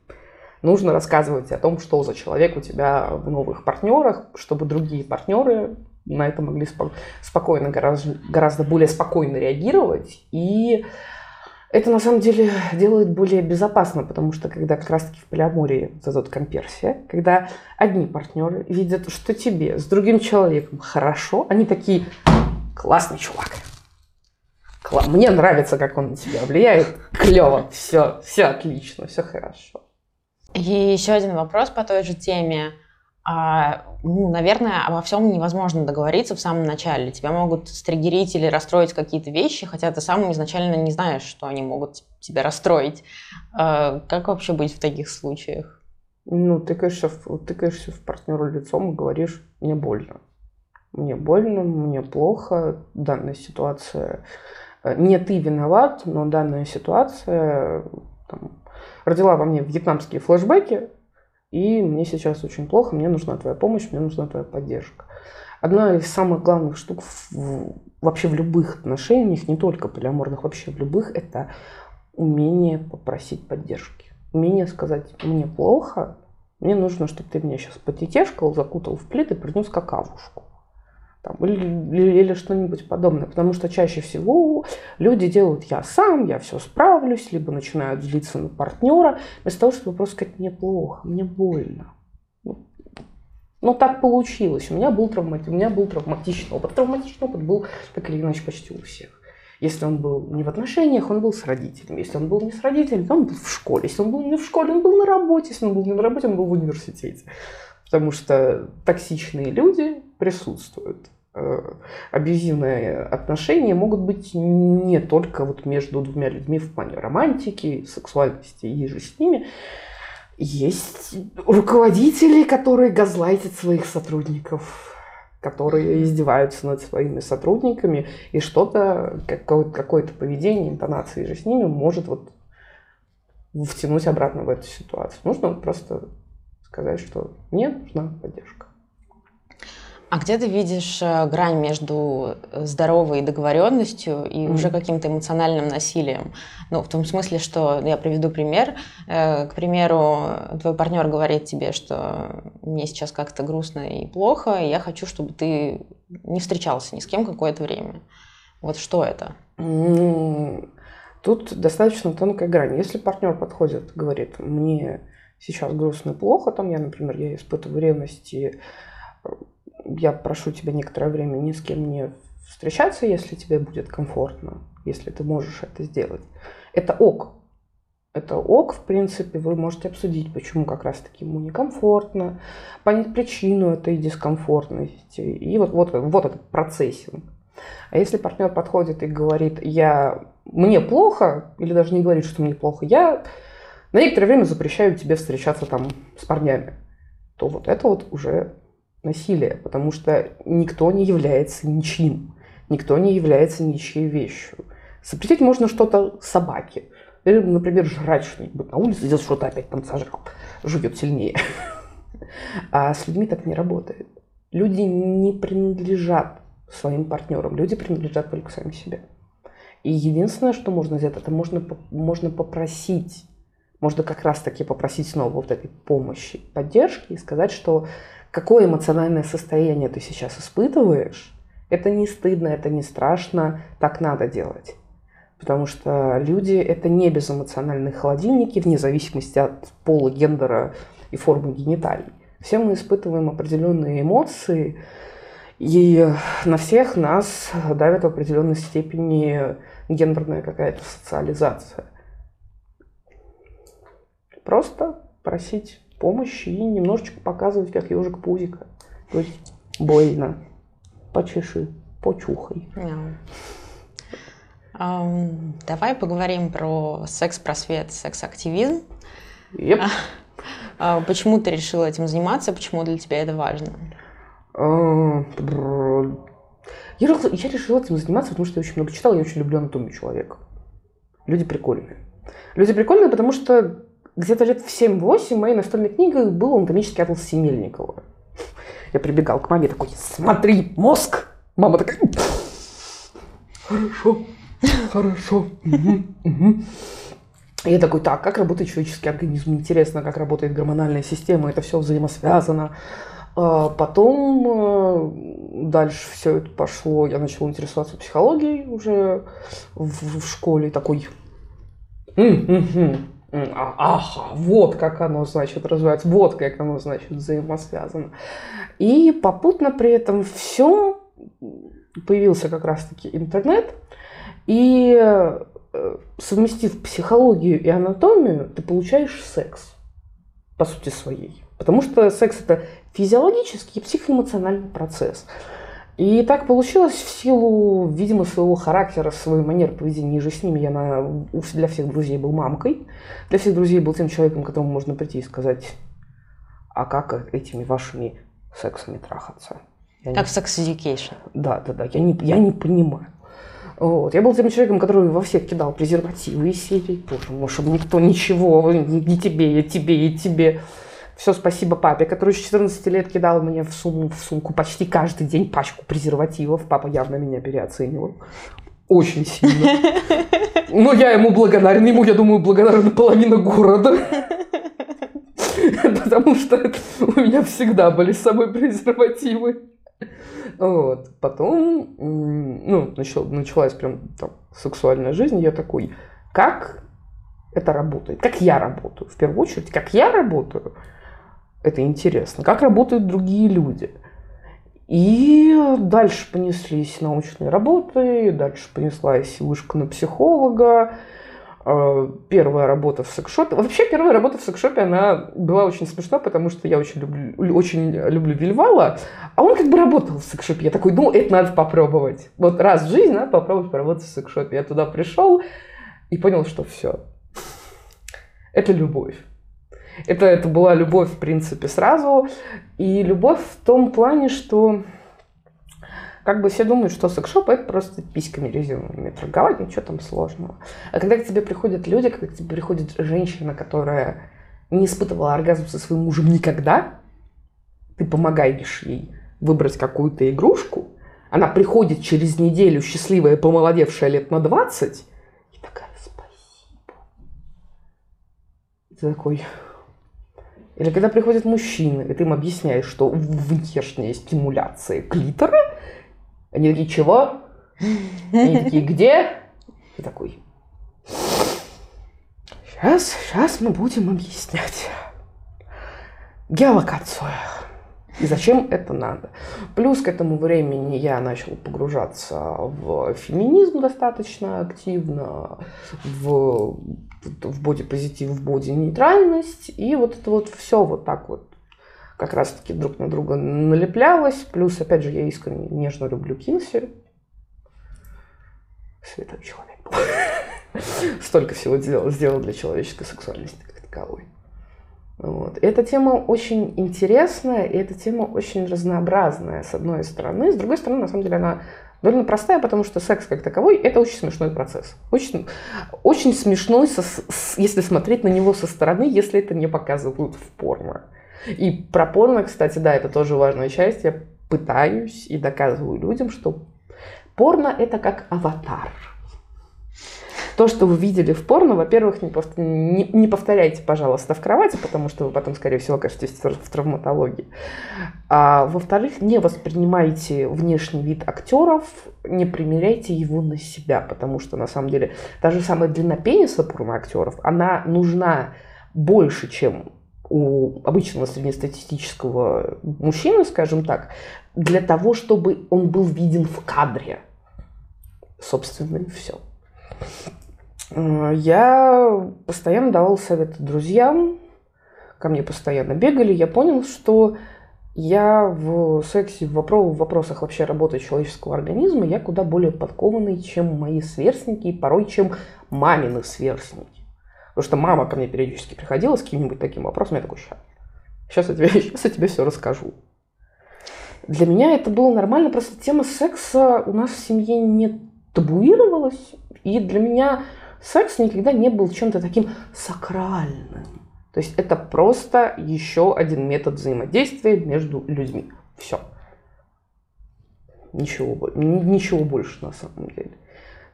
нужно рассказывать о том, что за человек у тебя в новых партнерах, чтобы другие партнеры на это могли спокойно, гораздо, гораздо более спокойно реагировать. И это на самом деле делает более безопасно, потому что когда как раз-таки в полиамории зайдет конверсия, когда одни партнеры видят, что тебе с другим человеком хорошо, они такие, классный чувак, мне нравится, как он на тебя влияет, клево, все, все отлично, все хорошо. И еще один вопрос по той же теме. А, ну, наверное, обо всем невозможно договориться в самом начале. Тебя могут стригерить или расстроить какие-то вещи, хотя ты сам изначально не знаешь, что они могут тебя расстроить. А, как вообще быть в таких случаях? Ну, ты, конечно, тыкаешься в партнеру лицом и говоришь, мне больно. Мне больно, мне плохо, данная ситуация. Э, не ты виноват, но данная ситуация там, родила во мне вьетнамские флешбеки, и мне сейчас очень плохо, мне нужна твоя помощь, мне нужна твоя поддержка. Одна из самых главных штук в, вообще в любых отношениях, не только полиаморных, вообще в любых, это умение попросить поддержки. Умение сказать, мне плохо, мне нужно, чтобы ты меня сейчас потетешкал, закутал в плед и принес какавушку там, или, или, что-нибудь подобное. Потому что чаще всего люди делают «я сам», «я все справлюсь», либо начинают злиться на партнера, вместо того, чтобы просто сказать «мне плохо», «мне больно». Ну так получилось. У меня был, травмати... у меня был травматичный опыт. Травматичный опыт был так или иначе почти у всех. Если он был не в отношениях, он был с родителями. Если он был не с родителями, то он был в школе. Если он был не в школе, он был на работе. Если он был не на работе, он был в университете. Потому что токсичные люди присутствуют. Э, абьюзивные отношения могут быть не только вот между двумя людьми в плане романтики, сексуальности и же с ними. Есть руководители, которые газлайтят своих сотрудников, которые издеваются над своими сотрудниками, и что-то, какое-то поведение, интонации же с ними может вот втянуть обратно в эту ситуацию. Нужно просто сказать, что мне нужна поддержка. А где ты видишь э, грань между э, здоровой договоренностью и mm-hmm. уже каким-то эмоциональным насилием? Ну, в том смысле, что я приведу пример. Э, к примеру, твой партнер говорит тебе, что мне сейчас как-то грустно и плохо, и я хочу, чтобы ты не встречался ни с кем какое-то время. Вот что это? Тут достаточно тонкая грань. Если партнер подходит, говорит, мне сейчас грустно и плохо, там я, например, я испытываю ревность я прошу тебя некоторое время ни с кем не встречаться, если тебе будет комфортно, если ты можешь это сделать. Это ок. Это ок, в принципе, вы можете обсудить, почему как раз-таки ему некомфортно, понять причину этой дискомфортности. И вот, вот, вот этот процессинг. А если партнер подходит и говорит, я, мне плохо, или даже не говорит, что мне плохо, я на некоторое время запрещаю тебе встречаться там с парнями, то вот это вот уже насилие, потому что никто не является ничьим, никто не является ничьей вещью. Запретить можно что-то собаке, или, например, жрать что-нибудь на улице, здесь что-то опять там сожрал, живет сильнее. А с людьми так не работает. Люди не принадлежат своим партнерам, люди принадлежат только сами себе. И единственное, что можно сделать, это можно, можно попросить, можно как раз-таки попросить снова вот этой помощи, поддержки и сказать, что какое эмоциональное состояние ты сейчас испытываешь, это не стыдно, это не страшно, так надо делать. Потому что люди — это не безэмоциональные холодильники, вне зависимости от пола, гендера и формы гениталий. Все мы испытываем определенные эмоции, и на всех нас давит в определенной степени гендерная какая-то социализация. Просто просить помощи и немножечко показывать, как ежик пузика. То есть больно. Почеши, почухай. Yeah. Um, давай поговорим про секс-просвет, секс-активизм. Yep. А, почему ты решила этим заниматься? Почему для тебя это важно? Uh, я, я решила этим заниматься, потому что я очень много читала, я очень люблю анатомию человека. Люди прикольные. Люди прикольные, потому что где-то лет в 7-8 моей настольной книгой был анатомический атлас Семельникова. Я прибегал к маме такой, смотри, мозг! Мама такая, хорошо, хорошо. Я такой, так, как работает человеческий организм? Интересно, как работает гормональная система, это все взаимосвязано. А потом э, дальше все это пошло, я начала интересоваться психологией уже в, в школе, такой, ага, вот как оно, значит, развивается, вот как оно, значит, взаимосвязано. И попутно при этом все появился как раз-таки интернет, и э, совместив психологию и анатомию, ты получаешь секс, по сути своей. Потому что секс это физиологический и психоэмоциональный процесс. И так получилось в силу, видимо, своего характера, своей манеры поведения. И же с ними я на, для всех друзей был мамкой. Для всех друзей был тем человеком, к которому можно прийти и сказать, а как этими вашими сексами трахаться? Я как не... Sex Education. Да, да, да. Я не, я не понимаю. Вот. Я был тем человеком, который во всех кидал презервативы из серии. Боже мой, чтобы никто ничего, не тебе, и тебе, и тебе. Все спасибо папе, который с 14 лет кидал мне в, сумму, в сумку почти каждый день пачку презервативов. Папа явно меня переоценивал. Очень сильно. Но я ему благодарен. Ему, я думаю, благодарна половина города. Потому что у меня всегда были с собой презервативы. Вот. Потом ну, начал, началась прям там сексуальная жизнь. Я такой, как это работает? Как я работаю? В первую очередь, как я работаю – это интересно. Как работают другие люди. И дальше понеслись научные работы, дальше понеслась вышка на психолога. Э, первая работа в секшопе. Вообще, первая работа в секшопе, она была очень смешна, потому что я очень люблю, очень люблю Вильвала, а он как бы работал в секшопе. Я такой, ну, это надо попробовать. Вот раз в жизни надо попробовать поработать в секшопе. Я туда пришел и понял, что все. Это любовь. Это, это была любовь, в принципе, сразу. И любовь в том плане, что как бы все думают, что секшоп это просто письками резиновыми торговать, ничего там сложного. А когда к тебе приходят люди, когда к тебе приходит женщина, которая не испытывала оргазм со своим мужем никогда, ты помогаешь ей выбрать какую-то игрушку, она приходит через неделю счастливая, помолодевшая лет на 20, и такая, спасибо. И ты такой... Или когда приходят мужчины, и ты им объясняешь, что внешняя стимуляция клитора они такие, чего? Они такие, где? И такой, сейчас, сейчас мы будем объяснять геолокацию. И зачем это надо? Плюс к этому времени я начал погружаться в феминизм достаточно активно, в, в бодипозитив, в боди-нейтральность. И вот это вот все вот так вот как раз-таки друг на друга налеплялось. Плюс, опять же, я искренне нежно люблю Кинси. Святой человек. Столько всего сделал, сделал для человеческой сексуальности как таковой. Вот. Эта тема очень интересная, и эта тема очень разнообразная, с одной стороны. С другой стороны, на самом деле, она довольно простая, потому что секс как таковой – это очень смешной процесс. Очень, очень смешной, со, с, если смотреть на него со стороны, если это не показывают в порно. И про порно, кстати, да, это тоже важная часть. Я пытаюсь и доказываю людям, что порно это как аватар. То, что вы видели в порно, во-первых, не, повтор... не, не повторяйте, пожалуйста, в кровати, потому что вы потом, скорее всего, окажетесь в травматологии. А во-вторых, не воспринимайте внешний вид актеров, не примеряйте его на себя, потому что, на самом деле, та же самая длина пениса порно актеров, она нужна больше, чем у обычного среднестатистического мужчины, скажем так, для того, чтобы он был виден в кадре. Собственно, и все. Я постоянно давал советы друзьям, ко мне постоянно бегали. Я понял, что я в сексе, в вопросах вообще работы человеческого организма, я куда более подкованный, чем мои сверстники, и порой, чем мамины сверстники. Потому что мама ко мне периодически приходила с каким-нибудь таким вопросом, я такой, сейчас, сейчас я тебе, сейчас я тебе все расскажу. Для меня это было нормально, просто тема секса у нас в семье не табуировалась, и для меня секс никогда не был чем-то таким сакральным. То есть это просто еще один метод взаимодействия между людьми. Все. Ничего, ничего больше на самом деле.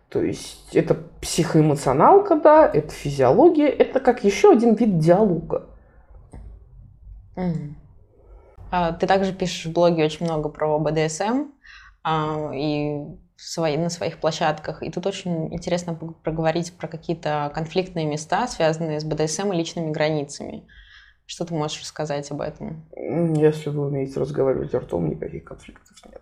То есть это психоэмоционалка, да, это физиология, это как еще один вид диалога. Mm. Ты также пишешь в блоге очень много про БДСМ а, и свои, на своих площадках. И тут очень интересно проговорить про какие-то конфликтные места, связанные с БДСМ и личными границами. Что ты можешь рассказать об этом? Если вы умеете разговаривать ртом, никаких конфликтов нет.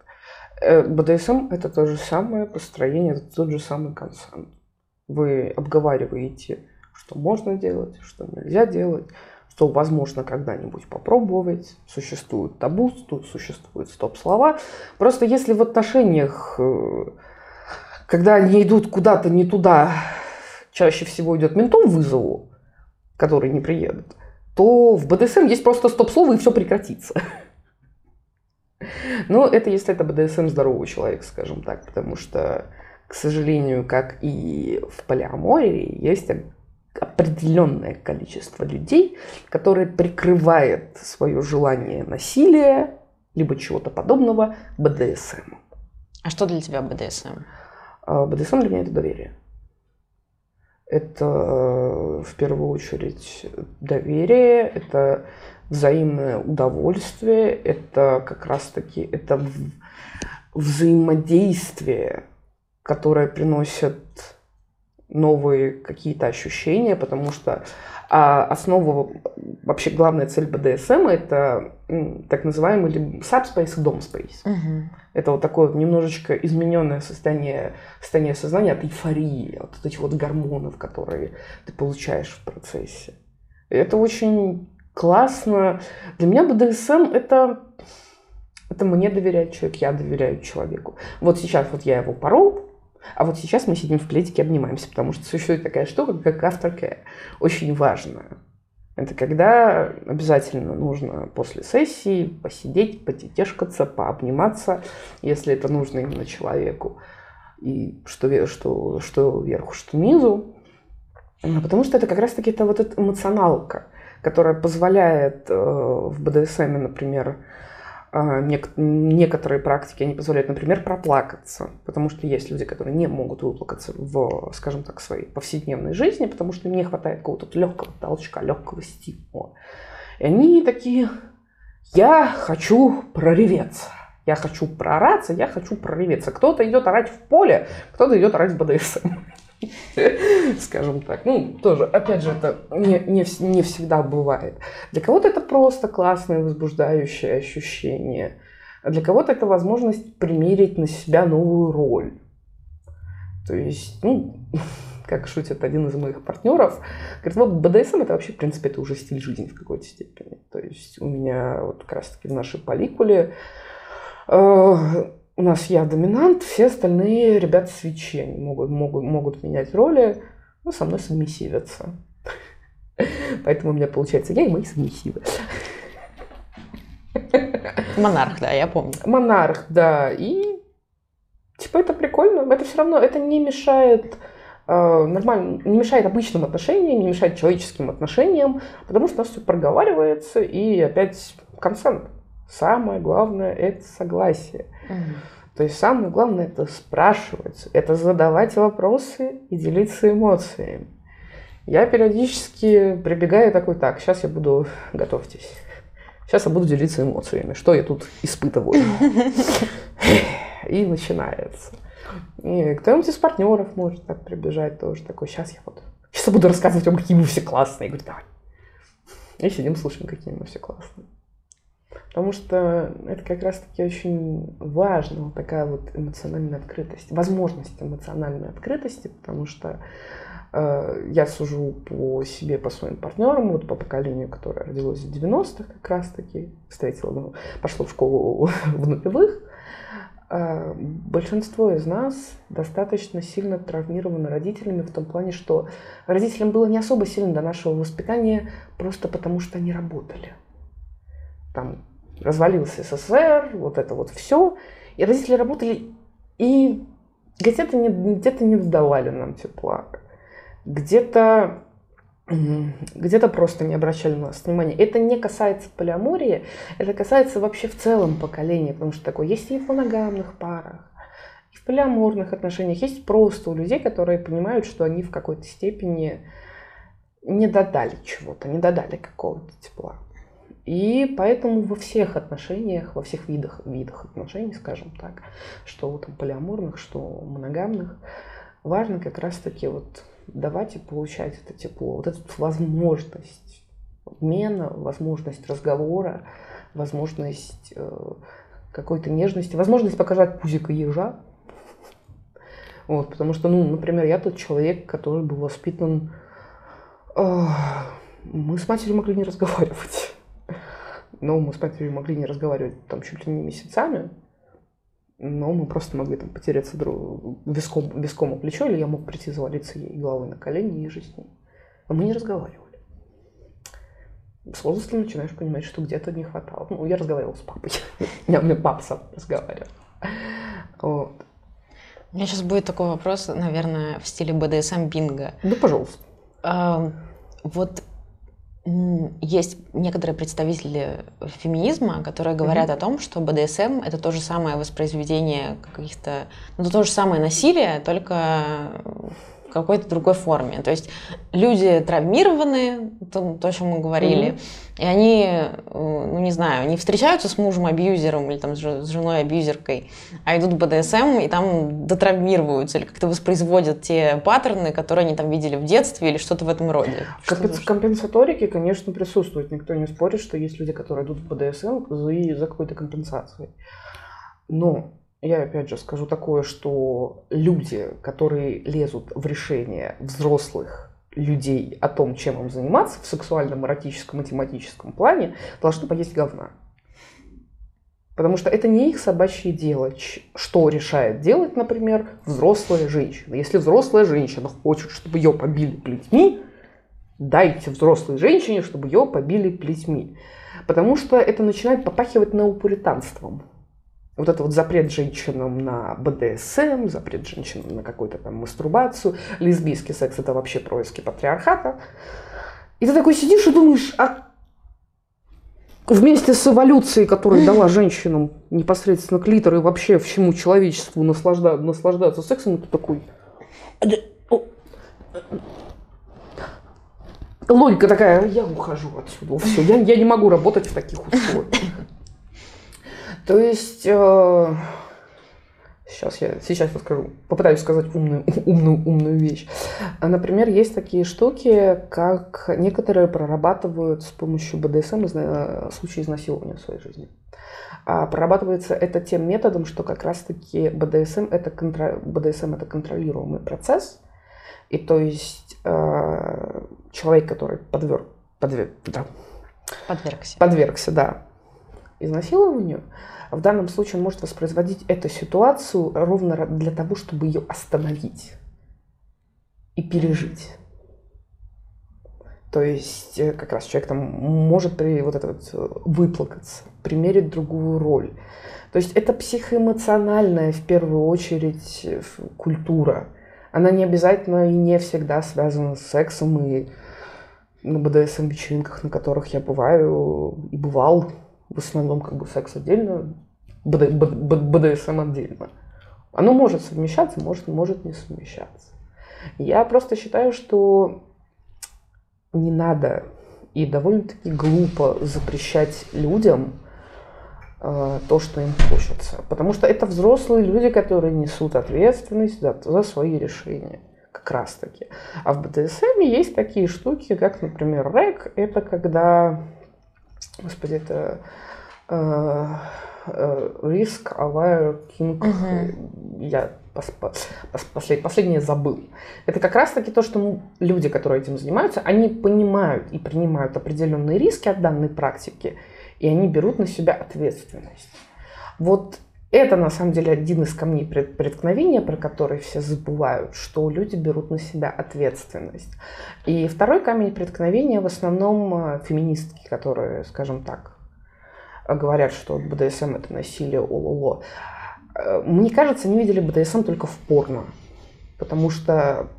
Э, БДСМ – это то же самое построение, это тот же самый консент. Вы обговариваете, что можно делать, что нельзя делать, что возможно когда-нибудь попробовать. Существует табу, существуют стоп-слова. Просто если в отношениях, э, когда они идут куда-то не туда, чаще всего идет ментом вызову, который не приедет, то в БДСМ есть просто стоп-слово и все прекратится. Ну, это если это БДСМ здоровый человек, скажем так, потому что, к сожалению, как и в полиамории, есть определенное количество людей, которые прикрывают свое желание насилия, либо чего-то подобного БДСМ. А что для тебя БДСМ? А, БДСМ для меня это доверие. Это в первую очередь доверие, это взаимное удовольствие, это как раз-таки это взаимодействие, которое приносит новые какие-то ощущения, потому что А основа, вообще главная цель БДСМ это так называемый subspace и domspace. Угу. Это вот такое вот немножечко измененное состояние, состояние сознания от эйфории, от этих вот гормонов, которые ты получаешь в процессе. Это очень классно. Для меня БДСМ это это мне доверяет человек, я доверяю человеку. Вот сейчас вот я его порол, а вот сейчас мы сидим в пледике, обнимаемся, потому что существует такая штука, как aftercare, очень важная. Это когда обязательно нужно после сессии посидеть, потетешкаться, пообниматься, если это нужно именно человеку. И что, что, что вверху, что низу. Потому что это как раз-таки это вот эта эмоционалка, которая позволяет э, в БДСМ, например, а, некоторые практики, они позволяют, например, проплакаться, потому что есть люди, которые не могут выплакаться в, скажем так, своей повседневной жизни, потому что им не хватает какого-то легкого толчка, легкого стимула. И они такие, я хочу прореветься, я хочу проораться, я хочу прореветься. Кто-то идет орать в поле, кто-то идет орать в БДСМ. скажем так. Ну, тоже, опять же, это не, не, не всегда бывает. Для кого-то это просто классное, возбуждающее ощущение. А для кого-то это возможность примерить на себя новую роль. То есть, ну, как шутит один из моих партнеров, говорит, вот БДСМ это вообще, в принципе, это уже стиль жизни в какой-то степени. То есть у меня вот как раз-таки в нашей поликуле э, у нас я доминант, все остальные ребята свечи. Они могут, могут, могут менять роли, но со мной совместивятся. Поэтому у меня получается я и мои совместивы. Монарх, да, я помню. Монарх, да. И типа это прикольно. Это все равно, это не мешает э, нормально, не мешает обычным отношениям, не мешает человеческим отношениям, потому что у нас все проговаривается, и опять консент. Самое главное – это согласие. То есть самое главное это спрашивать, это задавать вопросы и делиться эмоциями. Я периодически прибегаю такой, так, сейчас я буду, готовьтесь, сейчас я буду делиться эмоциями, что я тут испытываю. И начинается. И кто-нибудь из партнеров может так прибежать тоже такой, сейчас я вот, сейчас я буду рассказывать вам, какие мы все классные. Я говорю, давай. И сидим, слушаем, какие мы все классные. Потому что это как раз-таки очень важно, вот такая вот эмоциональная открытость, возможность эмоциональной открытости, потому что э, я сужу по себе, по своим партнерам, вот по поколению, которое родилось в 90-х как раз-таки, встретила, ну, пошло в школу в нулевых, э, большинство из нас достаточно сильно травмированы родителями в том плане, что родителям было не особо сильно до нашего воспитания просто потому, что они работали. Там развалился СССР, вот это вот все. И родители работали и где-то не, где не давали нам тепла, где-то где-то просто не обращали на нас внимания. Это не касается полиамории, это касается вообще в целом поколения, потому что такое есть и в моногамных парах, и в полиаморных отношениях, есть просто у людей, которые понимают, что они в какой-то степени не додали чего-то, не додали какого-то тепла. И поэтому во всех отношениях, во всех видах, видах отношений, скажем так, что там полиаморных, что моногамных, важно как раз-таки вот давать и получать это тепло, вот эту возможность обмена, возможность разговора, возможность э, какой-то нежности, возможность показать пузико ежа. Вот, потому что, ну, например, я тот человек, который был воспитан... Э, мы с матерью могли не разговаривать. Но мы с могли не разговаривать там чуть ли не месяцами, но мы просто могли там потеряться друг, виском, виском о плечо, или я мог прийти завалиться ей головой на колени и жить с ней. Но мы не разговаривали. С возрастом начинаешь понимать, что где-то не хватало. Ну, я разговаривала с папой. У меня папа сам разговаривал. Вот. У меня сейчас будет такой вопрос, наверное, в стиле BDSM бинго. Да, пожалуйста. А, вот есть некоторые представители феминизма, которые говорят mm-hmm. о том, что БДСМ это то же самое воспроизведение каких-то, ну то же самое насилие, только какой-то другой форме. То есть люди травмированные, то, то о чем мы говорили, mm-hmm. и они, э, ну не знаю, не встречаются с мужем-абьюзером или там с женой-абьюзеркой, а идут в БДСМ и там дотравмируются или как-то воспроизводят те паттерны, которые они там видели в детстве или что-то в этом роде. Компенс- компенсаторики, конечно, присутствуют. Никто не спорит, что есть люди, которые идут в БДСМ за, за какой-то компенсацией. Но я опять же скажу такое, что люди, которые лезут в решение взрослых людей о том, чем им заниматься в сексуальном, эротическом и тематическом плане, должны поесть говна. Потому что это не их собачье дело, что решает делать, например, взрослая женщина. Если взрослая женщина хочет, чтобы ее побили плетьми, дайте взрослой женщине, чтобы ее побили плетьми. Потому что это начинает попахивать неопуританством вот это вот запрет женщинам на БДСМ, запрет женщинам на какую-то там мастурбацию, лесбийский секс – это вообще происки патриархата. И ты такой сидишь и думаешь, а вместе с эволюцией, которая дала женщинам непосредственно клитор и вообще всему человечеству наслажда, наслаждаться сексом, ты такой... Логика такая, я ухожу отсюда, все, я, я не могу работать в таких условиях. То есть, э, сейчас я сейчас расскажу, попытаюсь сказать умную, умную, умную вещь. Например, есть такие штуки, как некоторые прорабатывают с помощью БДСМ э, случаи изнасилования в своей жизни. А прорабатывается это тем методом, что как раз-таки БДСМ это, контр... БДСМ это контролируемый процесс. И то есть э, человек, который подверг, подверг, да, подвергся. подвергся, да, изнасилованию, в данном случае он может воспроизводить эту ситуацию ровно для того, чтобы ее остановить и пережить. То есть э, как раз человек там может при вот это вот э, выплакаться, примерить другую роль. То есть это психоэмоциональная в первую очередь культура. Она не обязательно и не всегда связана с сексом и на БДСМ-вечеринках, на которых я бываю и бывал, в основном как бы секс отдельно, БДСМ отдельно. Оно может совмещаться, может, может не совмещаться. Я просто считаю, что не надо и довольно-таки глупо запрещать людям э, то, что им хочется. Потому что это взрослые люди, которые несут ответственность за, за свои решения. Как раз таки. А в БДСМ есть такие штуки, как, например, рэк. Это когда... Господи, это Э, э, риск, Aware, King, угу. я послед, последнее забыл. Это как раз-таки то, что люди, которые этим занимаются, они понимают и принимают определенные риски от данной практики, и они берут на себя ответственность. Вот это на самом деле один из камней преткновения, про который все забывают, что люди берут на себя ответственность. И второй камень преткновения в основном э, феминистки, которые, скажем так, говорят, что БДСМ это насилие, ололо. Э, мне кажется, они видели БДСМ только в порно. Потому что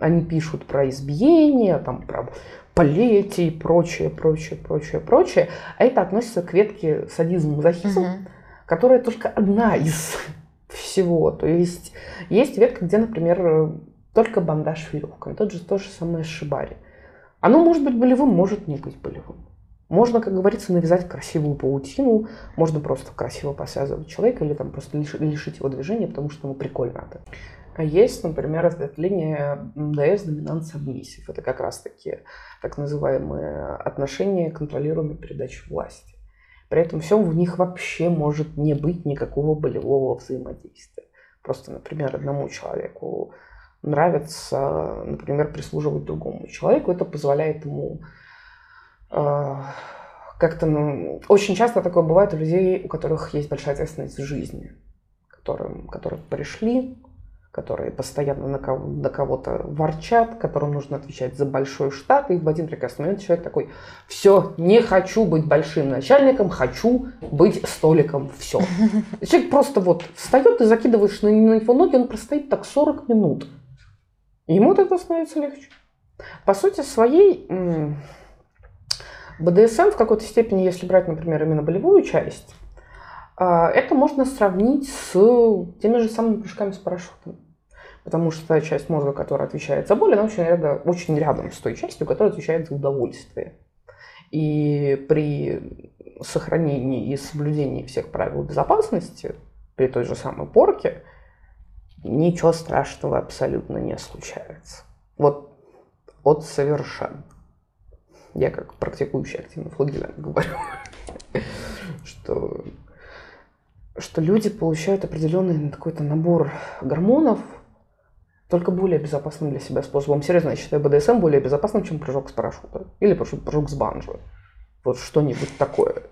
они пишут про избиение, там, про полети и прочее, прочее, прочее, прочее. А это относится к ветке садизм, мазохизм, угу. Которая только одна из всего. То есть есть ветка, где, например, только бандаж веревками. Тот же то же самое шибари. Оно может быть болевым, может не быть болевым. Можно, как говорится, навязать красивую паутину, можно просто красиво посвязывать человека или там просто лишить его движения, потому что ему прикольно это. А есть, например, разветвление МДС доминант сабмиссив. Это как раз-таки так называемые отношения контролируемой передачи власти. При этом всем в них вообще может не быть никакого болевого взаимодействия. Просто, например, одному человеку нравится, например, прислуживать другому человеку, это позволяет ему а, как-то, ну, очень часто такое бывает у людей, у которых есть большая ответственность в жизни, которым, которые пришли, которые постоянно на, кого, на кого-то ворчат, которым нужно отвечать за большой штат, и в один прекрасный момент человек такой, все, не хочу быть большим начальником, хочу быть столиком, все. Человек просто вот встает, и закидываешь на, на него ноги, он простоит так 40 минут. Ему этого становится легче. По сути своей, БДСМ в какой-то степени, если брать, например, именно болевую часть, это можно сравнить с теми же самыми прыжками с парашютом. Потому что та часть мозга, которая отвечает за боль, она очень рядом, очень рядом с той частью, которая отвечает за удовольствие. И при сохранении и соблюдении всех правил безопасности, при той же самой порке, ничего страшного абсолютно не случается. Вот от совершенно. Я как практикующий активный флагелянт говорю, что, что люди получают определенный какой-то набор гормонов, только более безопасным для себя способом. Серьезно, я считаю БДСМ более безопасным, чем прыжок с парашюта. Или прыжок с банджо. Вот что-нибудь такое.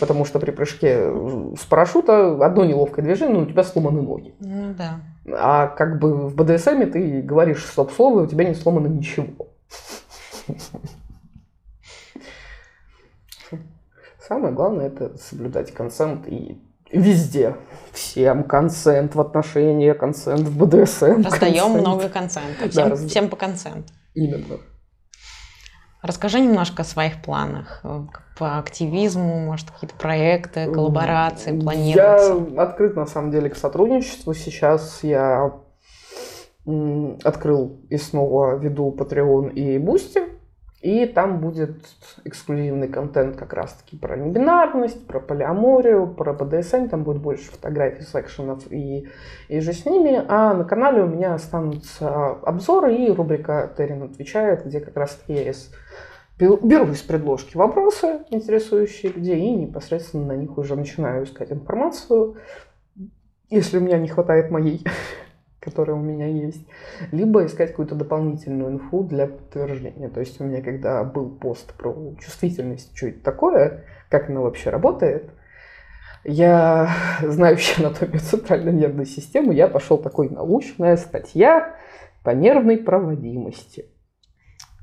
Потому что при прыжке с парашюта одно неловкое движение, но у тебя сломаны ноги. Ну да. А как бы в БДСМе ты говоришь стоп-слово, и у тебя не сломано ничего. Самое главное это соблюдать консент и везде. Всем консент в отношениях, консент в БДСМ. Раздаем консент. много консента. Всем, Да, раз- всем по консенту. Именно. Расскажи немножко о своих планах э, по активизму, может, какие-то проекты, коллаборации планируются. Я открыт, на самом деле, к сотрудничеству. Сейчас я открыл и снова веду Patreon и Boosty. И там будет эксклюзивный контент как раз-таки про небинарность, про полиаморию, про БДСМ. Там будет больше фотографий, секшенов и, и же с ними. А на канале у меня останутся обзоры и рубрика «Террин отвечает», где как раз-таки я Беру из предложки вопросы, интересующие людей, и непосредственно на них уже начинаю искать информацию, если у меня не хватает моей, которая у меня есть, либо искать какую-то дополнительную инфу для подтверждения. То есть у меня когда был пост про чувствительность, что это такое, как она вообще работает, я, знающий анатомию центральной нервной системы, я пошел такой научная статья по нервной проводимости.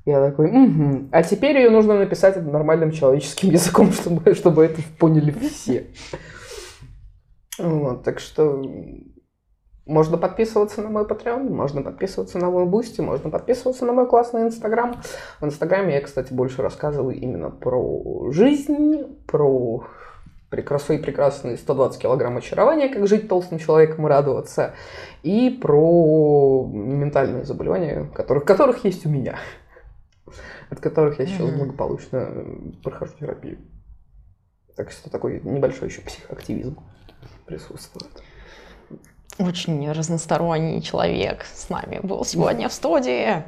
Я такой, «Мгм. а теперь ее нужно написать нормальным человеческим языком, чтобы, чтобы это поняли все. Вот, так что можно подписываться на мой Patreon, можно подписываться на мой Boosty, можно подписываться на мой классный Инстаграм. В Инстаграме я, кстати, больше рассказываю именно про жизнь, про прекрасные прекрасные 120 килограмм очарования, как жить толстым человеком и радоваться, и про ментальные заболевания, которых, которых есть у меня, от которых я сейчас благополучно э, прохожу терапию. Так что такой небольшой еще психоактивизм присутствует. Очень разносторонний человек с нами был сегодня в студии.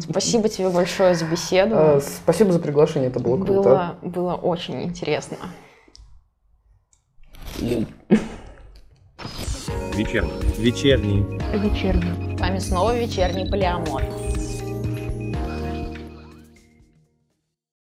Спасибо тебе большое за беседу. А, Спасибо за приглашение, это было круто. Было, было очень интересно. Вечерний. Вечерний. С вами снова вечерний полиамор.